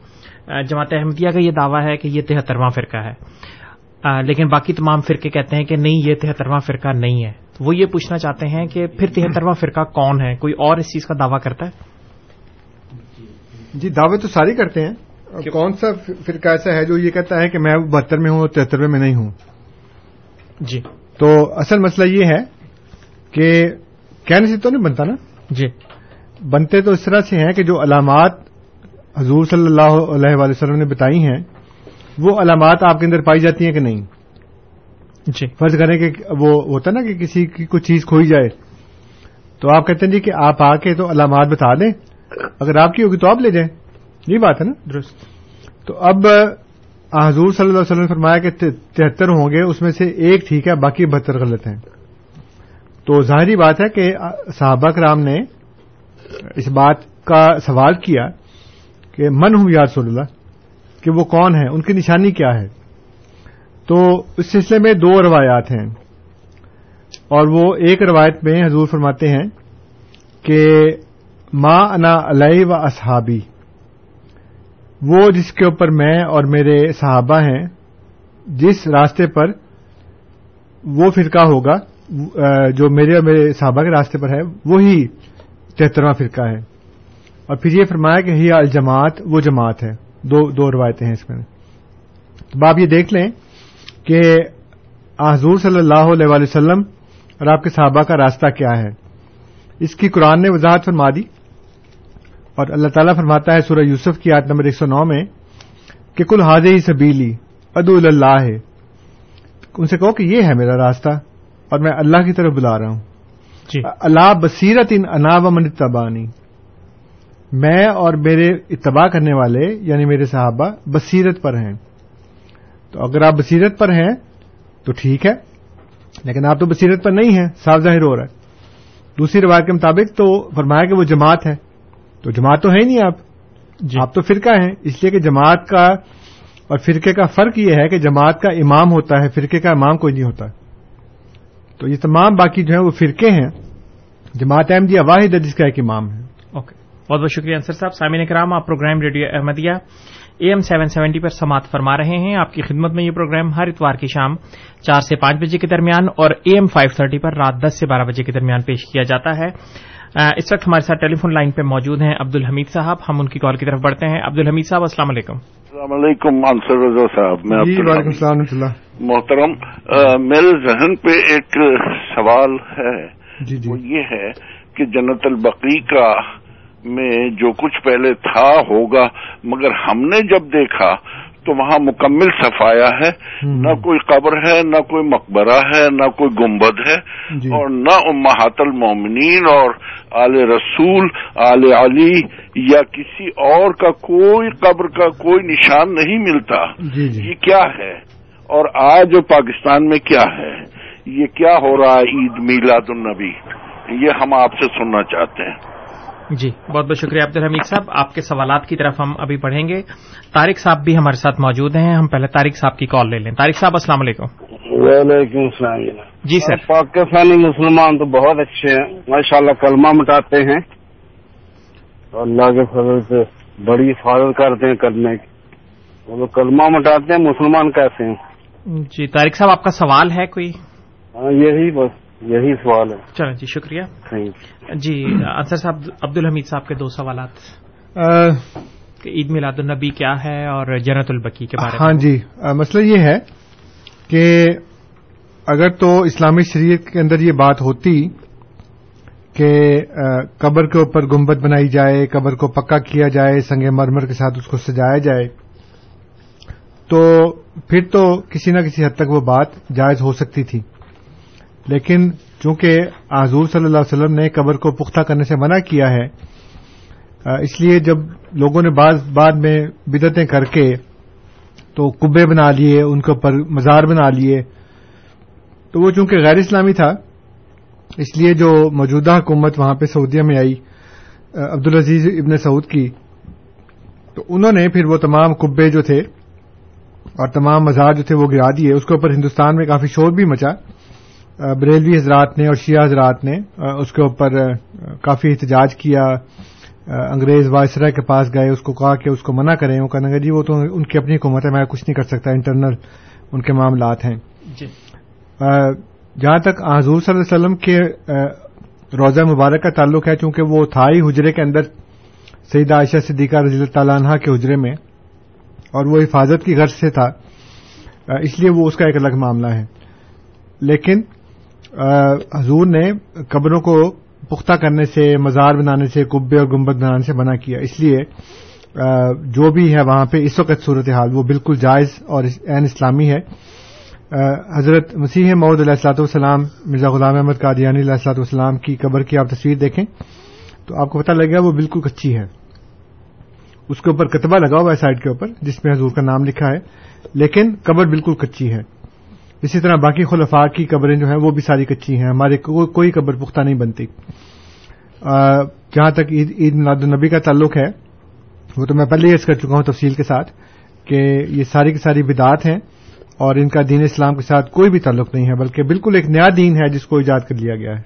جماعت احمدیہ کا یہ دعویٰ ہے کہ یہ تہترواں فرقہ ہے۔ لیکن باقی تمام فرقے کہتے ہیں کہ نہیں، یہ تہترواں فرقہ نہیں ہے۔ وہ یہ پوچھنا چاہتے ہیں کہ پھر تہترواں فرقہ کون ہے؟ کوئی اور اس چیز کا دعویٰ کرتا ہے؟ جی دعوے تو ساری کرتے ہیں۔ کون سا فرقہ ایسا ہے جو یہ کہتا ہے کہ میں بہتر میں ہوں اور تہترویں میں نہیں ہوں؟ جی۔ تو اصل مسئلہ یہ ہے کہ کہنے سے تو نہیں بنتا نا؟ جی۔ بنتے تو اس طرح سے ہیں کہ جو علامات حضور صلی اللہ علیہ وآلہ وسلم نے بتائی ہیں وہ علامات آپ کے اندر پائی جاتی ہیں کہ نہیں؟ جی۔ فرض کریں کہ وہ ہوتا نا کہ کسی کی کوئی چیز کھوئی جائے تو آپ کہتے ہیں جی کہ آپ آ کے تو علامات بتا دیں۔ اگر آپ کی ہوگی تو آپ لے جائیں یہ بات ہے نا؟ درست۔ تو اب حضور صلی اللہ علیہ وسلم نے فرمایا کہ تہتر ہوں گے اس میں سے ایک ٹھیک ہے باقی بہتر غلط ہیں۔ تو ظاہری بات ہے کہ صحابہ کرام نے اس بات کا سوال کیا کہ من ہوں یا رسول اللہ؟ کہ وہ کون ہے ان کی نشانی کیا ہے؟ تو اس سلسلے میں دو روایات ہیں۔ اور وہ ایک روایت میں حضور فرماتے ہیں کہ ما انا علیہ و اصحابی۔ وہ جس کے اوپر میں اور میرے صحابہ ہیں، جس راستے پر وہ فرقہ ہوگا جو میرے اور میرے صحابہ کے راستے پر ہے، وہی تہترواں فرقہ ہے۔ اور پھر یہ فرمایا کہ ہی الجماعت، وہ جماعت ہے۔ دو دو روایتیں ہیں اس میں۔ تو آپ یہ دیکھ لیں کہ حضور صلی اللہ علیہ وآلہ وسلم اور آپ کے صحابہ کا راستہ کیا ہے۔ اس کی قرآن نے وضاحت فرما دی۔ اور اللہ تعالیٰ فرماتا ہے سورہ یوسف کی آیت نمبر ایک سو نو میں کہ کل حاض ہی سبیلی ادو اللہ ہے ان سے کہو کہ یہ ہے میرا راستہ اور میں اللہ کی طرف بلا رہا ہوں۔ جی۔ اللہ بصیرت ان انا و من اتبانی۔ میں اور میرے اتباع کرنے والے یعنی میرے صحابہ بصیرت پر ہیں۔ تو اگر آپ بصیرت پر ہیں تو ٹھیک ہے لیکن آپ تو بصیرت پر نہیں ہیں صاف ظاہر ہو رہا ہے۔ دوسری روایت کے مطابق تو فرمایا کہ وہ جماعت ہے۔ تو جماعت تو ہے ہی نہیں آپ؟ جی۔ آپ تو فرقہ ہیں۔ اس لیے کہ جماعت کا اور فرقے کا فرق یہ ہے کہ جماعت کا امام ہوتا ہے فرقے کا امام کوئی نہیں ہوتا۔ تو یہ تمام باقی جو ہیں وہ فرقے ہیں۔ جماعت احمدیہ واحد ہے جس کا ایک امام ہے۔ اوکے۔ بہت بہت شکریہ انصر صاحب۔ سامعین کرام آپ program radio Ahmadiyya A M seven seventy پر سماعت فرما رہے ہیں۔ آپ کی خدمت میں یہ پروگرام ہر اتوار کی شام چار سے پانچ بجے کے درمیان اور اے ایم فائیو تھرٹی پر رات دس سے بارہ بجے کے درمیان پیش کیا جاتا ہے۔ اس وقت ہمارے ساتھ ٹیلی فون لائن پہ موجود ہیں عبد الحمید صاحب ہم ان کی کال کی طرف بڑھتے ہیں۔ عبد الحمید صاحب السلام علیکم۔ السلام علیکم انصر رضا صاحب میں جی وعلیکم السلام ورحمۃ اللہ۔ محترم میرے ذہن پہ ایک سوال ہے۔ جی جی۔ وہ یہ ہے کہ جنت البقی کا میں جو کچھ پہلے تھا ہوگا مگر ہم نے جب دیکھا تو وہاں مکمل صفایا ہے نہ کوئی قبر ہے نہ کوئی مقبرہ ہے نہ کوئی گنبد ہے۔ جی۔ اور نہ امہات المومنین اور آل رسول آل علی یا کسی اور کا کوئی قبر کا کوئی نشان نہیں ملتا۔ جی جی۔ یہ کیا ہے؟ اور آج پاکستان میں کیا ہے؟ یہ کیا ہو رہا ہے عید میلاد النبی؟ یہ ہم آپ سے سننا چاہتے ہیں۔ جی بہت بہت شکریہ عبد الحمید صاحب۔ آپ کے سوالات کی طرف ہم ابھی پڑھیں گے۔ طارق صاحب بھی ہمارے ساتھ موجود ہیں۔ ہم پہلے طارق صاحب کی کال لے لیں۔ طارق صاحب السلام علیکم۔ وعلیکم السلام جی سر۔ پاکستانی مسلمان تو بہت اچھے ہیں۔ ماشاء اللہ کلمہ مٹاتے ہیں۔ اللہ کے فضل سے بڑی حفاظت کرتے ہیں کرنے کی۔ وہ لوگ کلمہ مٹاتے ہیں مسلمان کیسے ہیں؟ جی طارق صاحب آپ کا سوال ہے کوئی؟ ہاں یہی بس۔ یہی سوال ہے۔ چلیں جی شکریہ۔ جی انصر صاحب عبد الحمید صاحب کے دو سوالات۔ عید میلاد النبی کیا ہے اور جنت البقی کے بارے میں۔ ہاں جی مسئلہ یہ ہے کہ اگر تو اسلامی شریعت کے اندر یہ بات ہوتی کہ قبر کے اوپر گنبد بنائی جائے قبر کو پکا کیا جائے سنگ مرمر کے ساتھ اس کو سجایا جائے تو پھر تو کسی نہ کسی حد تک وہ بات جائز ہو سکتی تھی۔ لیکن چونکہ حضور صلی اللہ علیہ وسلم نے قبر کو پختہ کرنے سے منع کیا ہے اس لیے جب لوگوں نے بعض بعد میں بدتیں کر کے تو کبے بنا لیے، ان کے اوپر مزار بنا لیے، تو وہ چونکہ غیر اسلامی تھا، اس لیے جو موجودہ حکومت وہاں پہ سعودیہ میں آئی عبدالعزیز ابن سعود کی، تو انہوں نے پھر وہ تمام کبے جو تھے اور تمام مزار جو تھے وہ گرا دیے، اس کے اوپر ہندوستان میں کافی شور بھی مچا۔ بریلوی حضرات نے اور شیعہ حضرات نے اس کے اوپر کافی احتجاج کیا انگریز وائسرا کے پاس گئے اس کو کہا کہ اس کو منع کریں وہ کہنے لگا جی وہ تو ان کی اپنی حکومت ہے میں کچھ نہیں کر سکتا انٹرنل ان کے معاملات ہیں۔ جی۔ جہاں تک حضور صلی اللہ علیہ وسلم کے روزہ مبارک کا تعلق ہے چونکہ وہ تھا ہی حجرے کے اندر سیدہ عائشہ صدیقہ رضی اللہ تعالیٰ عنہ کے حجرے میں اور وہ حفاظت کی غرض سے تھا اس لیے وہ اس کا ایک الگ معاملہ ہے۔ لیکن حضور نے قبروں کو پختہ کرنے سے، مزار بنانے سے کبے اور گنبد بنانے سے منع کیا۔ اس لیے جو بھی ہے وہاں پہ اس وقت صورتحال، وہ بالکل جائز اور عین اسلامی ہے۔ حضرت مسیح معود علیہ السلاۃ والسلام، مرزا غلام احمد قادیانی علیہ السلاۃ والسلام کی قبر کی آپ تصویر دیکھیں تو آپ کو پتہ لگے گا وہ بالکل کچی ہے۔ اس کے اوپر کتبہ لگا ہوا ہے سائڈ کے اوپر، جس میں حضور کا نام لکھا ہے، لیکن قبر بالکل کچی ہے۔ اسی طرح باقی خلفاء کی قبریں جو ہیں وہ بھی ساری کچی ہیں۔ ہمارے کو- کوئی قبر پختہ نہیں بنتی۔ آ، جہاں تک عید عید میلاد النبی کا تعلق ہے وہ تو میں پہلے ہی عرض کر چکا ہوں تفصیل کے ساتھ کہ یہ ساری کی ساری بدعات ہیں اور ان کا دین اسلام کے ساتھ کوئی بھی تعلق نہیں ہے بلکہ بالکل ایک نیا دین ہے جس کو ایجاد کر لیا گیا ہے۔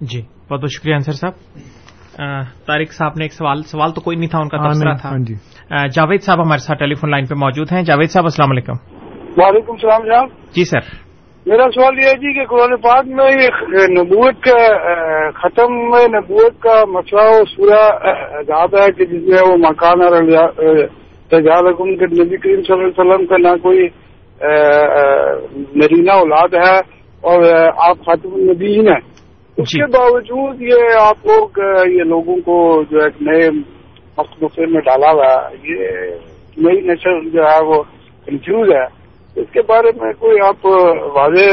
جی بہت بہت شکریہ انصر صاحب۔ طارق صاحب نے ایک سوال سوال تو کوئی نہیں تھا ان کا تھا۔ ہاں جی۔ جاوید صاحب ہمارے ساتھ ٹیلی فون لائن پہ موجود ہیں۔ جاوید صاحب السلام علیکم۔ وعلیکم السلام جناب۔ جی سر۔ میرا سوال یہ ہے جی کہ قرآن پاک میں یہ نبوت کا ختم نبوت کا مسئلہ و سورہ عذاب ہے کہ جس میں وہ مکان اور تجالکم کے نبی کریم صلی اللہ علیہ وسلم کا نہ کوئی نرینہ اولاد ہے اور آپ خاتم النبیین ہیں۔ اس جی۔ کے باوجود یہ آپ لوگ یہ لوگوں کو جو ایک نئے مخلوقے میں ڈالا ہوا ہے یہ نئی نسل جو ہے وہ کنفیوز ہے۔ اس کے بارے میں کوئی آپ واضح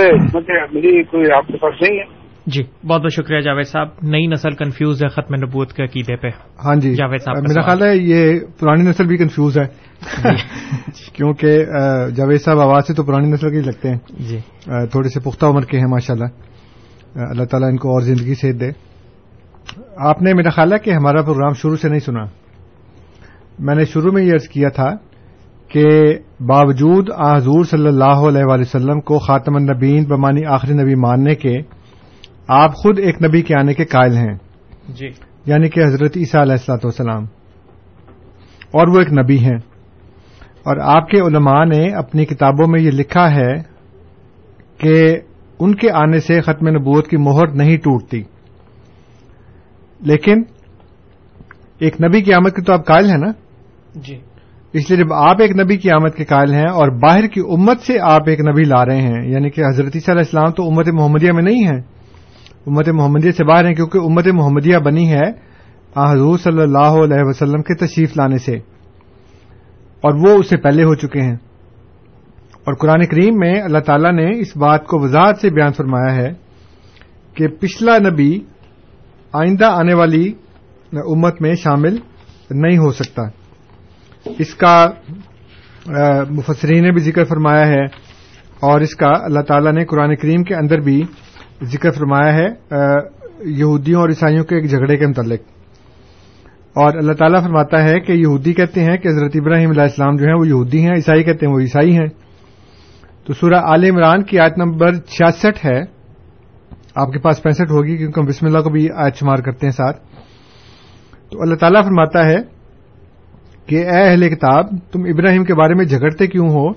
عملی کوئی آپ کے پاس نہیں ہے؟ جی بہت بہت شکریہ جاوید صاحب۔ نئی نسل کنفیوز ہے ختم نبوت کے عقیدے پہ۔ ہاں جی جاوید صاحب میرا۔ خیال ہے یہ پرانی نسل بھی کنفیوز ہے۔ کیونکہ آ، جاوید صاحب آواز سے تو پرانی نسل کے ہی لگتے ہیں۔ جی۔ تھوڑے سے پختہ عمر کے ہیں ماشاء اللہ اللہ تعالیٰ ان کو اور زندگی صحت دے۔ آپ نے میرا خیال ہے کہ ہمارا پروگرام شروع سے نہیں سنا۔ میں نے شروع میں یہ عرض کیا تھا کہ باوجود حضور صلی اللہ علیہ وآلہ وسلم کو خاتم النبین بمانی آخری نبی ماننے کے آپ خود ایک نبی کے آنے کے قائل ہیں۔ جی۔ یعنی کہ حضرت عیسیٰ علیہ السلاۃ والسلام۔ اور وہ ایک نبی ہیں۔ اور آپ کے علماء نے اپنی کتابوں میں یہ لکھا ہے کہ ان کے آنے سے ختم نبوت کی مہر نہیں ٹوٹتی۔ لیکن ایک نبی کی آمد کے تو آپ قائل ہیں نا؟ جی۔ اس لیے جب آپ ایک نبی کی آمد کے قائل ہیں اور باہر کی امت سے آپ ایک نبی لا رہے ہیں یعنی کہ حضرت عیسیٰ علیہ السلام تو امت محمدیہ میں نہیں ہیں۔ امت محمدیہ سے باہر ہیں کیونکہ امت محمدیہ بنی ہے حضور صلی اللہ علیہ وسلم کے تشریف لانے سے۔ اور وہ اس سے پہلے ہو چکے ہیں۔ اور قرآن کریم میں اللہ تعالی نے اس بات کو وضاحت سے بیان فرمایا ہے کہ پچھلا نبی آئندہ آنے والی امت میں شامل نہیں ہو سکتا۔ اس کا مفسرین نے بھی ذکر فرمایا ہے اور اس کا اللہ تعالی نے قرآن کریم کے اندر بھی ذکر فرمایا ہے یہودیوں اور عیسائیوں کے ایک جھگڑے کے متعلق۔ اور اللہ تعالیٰ فرماتا ہے کہ یہودی کہتے ہیں کہ حضرت ابراہیم علیہ السلام جو ہیں وہ یہودی ہیں، عیسائی کہتے ہیں وہ عیسائی ہیں۔ تو سورہ عال عمران کی آیت نمبر چھیاسٹھ ہے۔ آپ کے پاس پینسٹھ ہوگی کیونکہ ہم بسم اللہ کو بھی آیت شمار کرتے ہیں ساتھ۔ تو اللہ تعالیٰ فرماتا ہے کہ اے اہل کتاب، تم ابراہیم کے بارے میں جھگڑتے کیوں ہو؟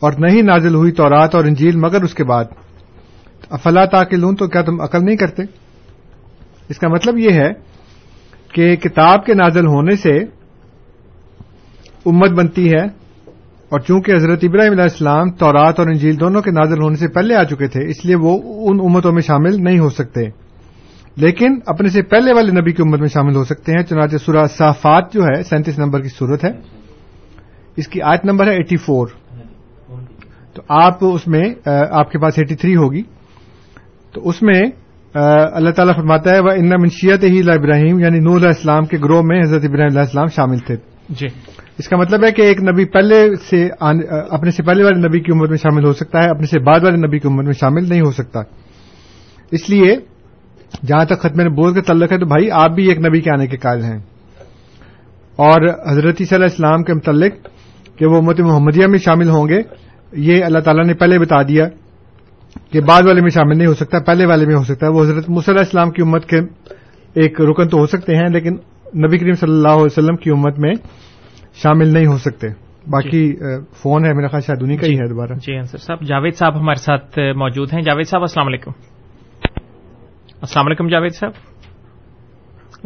اور نہیں نازل ہوئی تورات اور انجیل، مگر اس کے بعد۔ افلا تاکلون، تو کیا تم عقل نہیں کرتے؟ اس کا مطلب یہ ہے کہ کتاب کے نازل ہونے سے امت بنتی ہے، اور چونکہ حضرت ابراہیم علیہ السلام تورات اور انجیل دونوں کے نازل ہونے سے پہلے آ چکے تھے، اس لیے وہ ان امتوں میں شامل نہیں ہو سکتے۔ لیکن اپنے سے پہلے والے نبی کی امت میں شامل ہو سکتے ہیں چنانچہ سورہ صافات جو ہے سینتیس نمبر کی صورت ہے۔ اس کی آیت نمبر ہے ایٹی فور۔ تو آپ اس میں آپ کے پاس ایٹی تھری ہوگی۔ تو اس میں اللہ تعالیٰ فرماتا ہے وہ ان منشیت ہی اللہ ابراہیم یعنی نور علیہ السلام کے گروہ میں حضرت ابراہیم علیہ السلام شامل تھے۔ جی۔ اس کا مطلب ہے کہ ایک نبی پہلے سے اپنے سے پہلے والے نبی کی عمر میں شامل ہو سکتا ہے اپنے سے بعد والے نبی کی عمر میں شامل نہیں ہو سکتا۔ اس لیے جہاں تک ختم نبوت کا تعلق ہے تو بھائی آپ بھی ایک نبی کے آنے کے قائل ہیں۔ اور حضرت صلی اللہ اسلام کے متعلق کہ وہ امت محمدیہ میں شامل ہوں گے یہ اللہ تعالیٰ نے پہلے بتا دیا کہ بعد والے میں شامل نہیں ہو سکتا پہلے والے میں ہو سکتا ہے۔ وہ حضرت مصلی اسلام کی امت کے ایک رکن تو ہو سکتے ہیں لیکن نبی کریم صلی اللہ علیہ وسلم کی امت میں شامل نہیں ہو سکتے۔ باقی فون ہے میرا خیال شاید انہیں کا ہی ہے دوبارہ۔ جی انصر صاحب جاوید صاحب ہمارے ساتھ موجود ہیں۔ جاوید صاحب السلام علیکم۔ السلام علیکم جاوید صاحب۔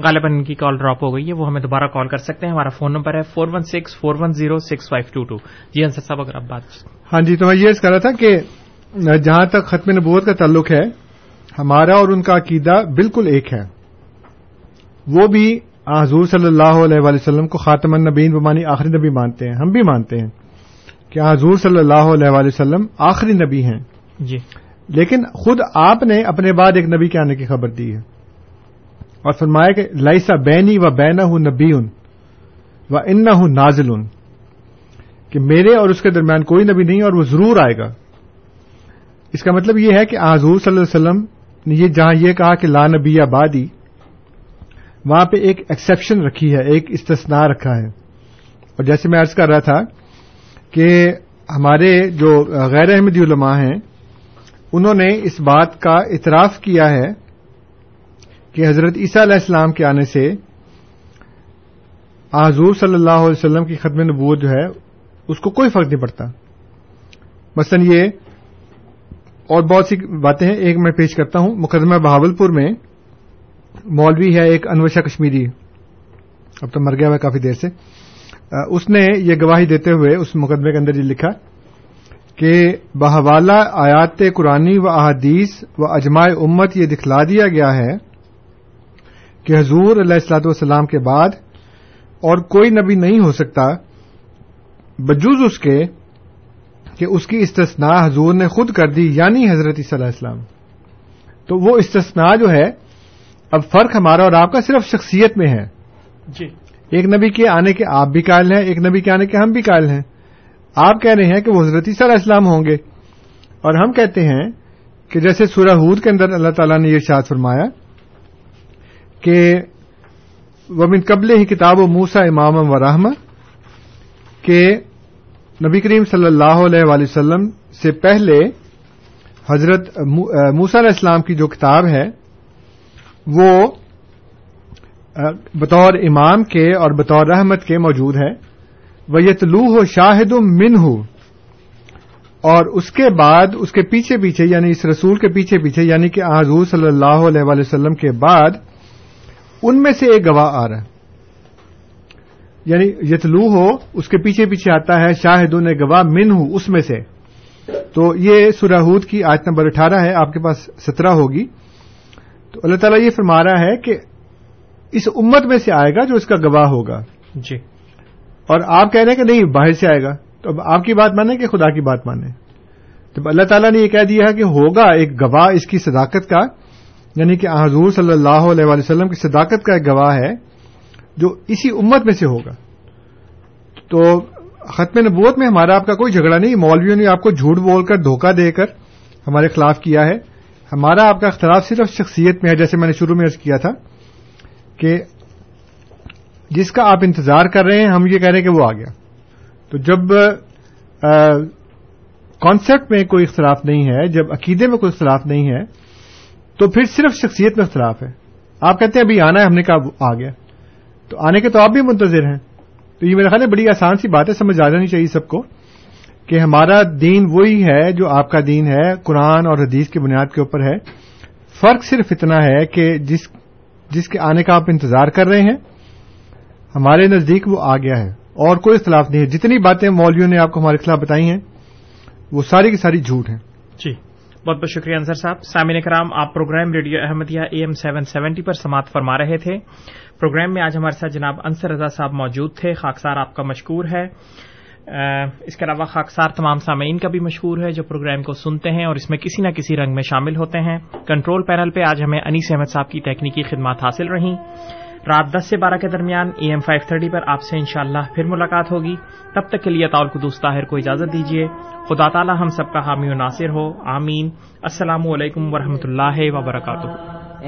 غالباً ان کی کال ڈراپ ہو گئی ہے وہ ہمیں دوبارہ کال کر سکتے ہیں۔ ہمارا فون نمبر ہے four one six four one zero six five two two جی انصر صاحب اگر آپ بات ہاں جی تو میں یہ کر رہا تھا کہ جہاں تک ختم نبوت کا تعلق ہے ہمارا اور ان کا عقیدہ بالکل ایک ہے۔ وہ بھی حضور صلی اللہ علیہ وآلہ وسلم کو خاتم النبین بمانی آخری نبی مانتے ہیں۔ ہم بھی مانتے ہیں کہ حضور صلی اللہ علیہ وآلہ وسلم آخری نبی ہیں۔ جی۔ لیکن خود آپ نے اپنے بعد ایک نبی کے آنے کی خبر دی ہے۔ اور فرمایا کہ لائسا بینی و بینا ہوں نبی ان و ان ہوں نازل ان کہ میرے اور اس کے درمیان کوئی نبی نہیں اور وہ ضرور آئے گا۔ اس کا مطلب یہ ہے کہ حضور صلی اللہ علیہ وسلم نے یہ جہاں یہ کہا کہ لا نبی آبادی، وہاں پہ ایک ایکسیپشن رکھی ہے، ایک استثناء رکھا ہے۔ اور جیسے میں عرض کر رہا تھا کہ ہمارے جو غیر احمدی علماء ہیں انہوں نے اس بات کا اعتراف کیا ہے کہ حضرت عیسیٰ علیہ السلام کے آنے سے حضور صلی اللہ علیہ وسلم کی ختم نبوت جو ہے، اس کو کوئی فرق نہیں پڑتا۔ مثلا یہ اور بہت سی باتیں ہیں، ایک میں پیش کرتا ہوں۔ مقدمہ بہاول پور میں مولوی ہے ایک انوشا کشمیری۔ اب تو مر گیا ہوا کافی دیر سے۔ اس نے یہ گواہی دیتے ہوئے اس مقدمے کے اندر یہ لکھا کہ بحوالہ آیات قرآنی و احادیث و اجماع امت یہ دکھلا دیا گیا ہے کہ حضور علیہ السلاط والسلام کے بعد اور کوئی نبی نہیں ہو سکتا بجوز اس کے کہ اس کی استثناء حضور نے خود کر دی یعنی حضرت صلی اللہ علیہ السلام تو وہ استثناء جو ہے اب فرق ہمارا اور آپ کا صرف شخصیت میں ہے۔ جی۔ ایک نبی کے آنے کے آپ بھی قائل ہیں ایک نبی کے آنے کے ہم بھی قائل ہیں۔ آپ کہہ رہے ہیں کہ وہ حضرت صلی اللہ اسلام ہوں گے۔ اور ہم کہتے ہیں کہ جیسے سورہ ہود کے اندر اللہ تعالیٰ نے یہ شاد فرمایا کہ وہ قبل ہی کتاب و موسا امام و رحم کہ نبی کریم صلی اللہ علیہ وآلہ وسلم سے پہلے حضرت موسا علیہ السلام کی جو کتاب ہے، وہ بطور امام کے اور بطور رحمت کے موجود ہے۔ وہ یتلو ہو شاہد من ہو اور اس کے بعد، اس کے پیچھے پیچھے یعنی اس رسول کے پیچھے پیچھے یعنی کہ حضور صلی اللہ علیہ وآلہ وسلم کے بعد، ان میں سے ایک گواہ آ رہا ہے۔ یعنی یتلو ہو اس کے پیچھے پیچھے آتا ہے شاہد نے گواہ من ہوں اس میں سے۔ تو یہ سراہود کی آج نمبر اٹھارہ ہے، آپ کے پاس سترہ ہوگی۔ تو اللہ تعالیٰ یہ فرما رہا ہے کہ اس امت میں سے آئے گا جو اس کا گواہ ہوگا۔ جی۔ اور آپ کہہ رہے ہیں کہ نہیں، باہر سے آئے گا۔ تو اب آپ کی بات مانیں کہ خدا کی بات مانیں؟ تو اللہ تعالیٰ نے یہ کہہ دیا ہے کہ ہوگا ایک گواہ اس کی صداقت کا یعنی کہ حضور صلی اللہ علیہ وسلم کی صداقت کا ایک گواہ ہے، جو اسی امت میں سے ہوگا۔ تو ختم نبوت میں ہمارا آپ کا کوئی جھگڑا نہیں، مولویوں نے آپ کو جھوٹ بول کر دھوکہ دے کر ہمارے خلاف کیا ہے۔ ہمارا آپ کا اختلاف صرف شخصیت میں ہے، جیسے میں نے شروع میں کیا تھا کہ جس کا آپ انتظار کر رہے ہیں، ہم یہ کہہ رہے ہیں کہ وہ آ گیا۔ تو جب کانسیپٹ میں کوئی اختلاف نہیں ہے، جب عقیدے میں کوئی اختلاف نہیں ہے، تو پھر صرف شخصیت میں اختلاف ہے۔ آپ کہتے ہیں ابھی آنا ہے، ہم نے کہا آ گیا۔ تو آنے کے تو آپ بھی منتظر ہیں۔ تو یہ میرا خیال ہے، بڑی آسان سی بات ہے سمجھ آ جانی چاہیے سب کو کہ ہمارا دین وہی ہے جو آپ کا دین ہے، قرآن اور حدیث کی بنیاد کے اوپر ہے۔ فرق صرف اتنا ہے کہ جس جس کے آنے کا آپ انتظار کر رہے ہیں ہمارے نزدیک وہ آ گیا ہے۔ اور کوئی اختلاف نہیں ہے۔ جتنی باتیں مولویوں نے آپ کو ہمارے خلاف بتائی ہیں، وہ ساری کی ساری جھوٹ ہیں۔ جی بہت بہت شکریہ انصر صاحب۔ سامعین کرام، آپ programme radio Ahmadiyya A M seven seventy پر سماعت فرما رہے تھے۔ پروگرام میں آج ہمارے ساتھ جناب انصر رضا صاحب موجود تھے۔ خاکسار آپ کا مشکور ہے۔ اس کے علاوہ خاکسار تمام سامعین کا بھی مشہور ہے جو پروگرام کو سنتے ہیں اور اس میں کسی نہ کسی رنگ میں شامل ہوتے ہیں۔ کنٹرول پینل پہ آج ہمیں انیس احمد صاحب کی تکنیکی خدمات حاصل رہیں۔ رات دس سے بارہ کے درمیان اے ایم فائیو تھرٹی پر آپ سے انشاءاللہ پھر ملاقات ہوگی۔ تب تک کے لیے طاول قدوس طاہر کو اجازت دیجیے۔ خدا تعالی ہم سب کا حامی و ناصر ہو۔ آمین۔ السلام علیکم ورحمۃ اللہ وبرکاتہ۔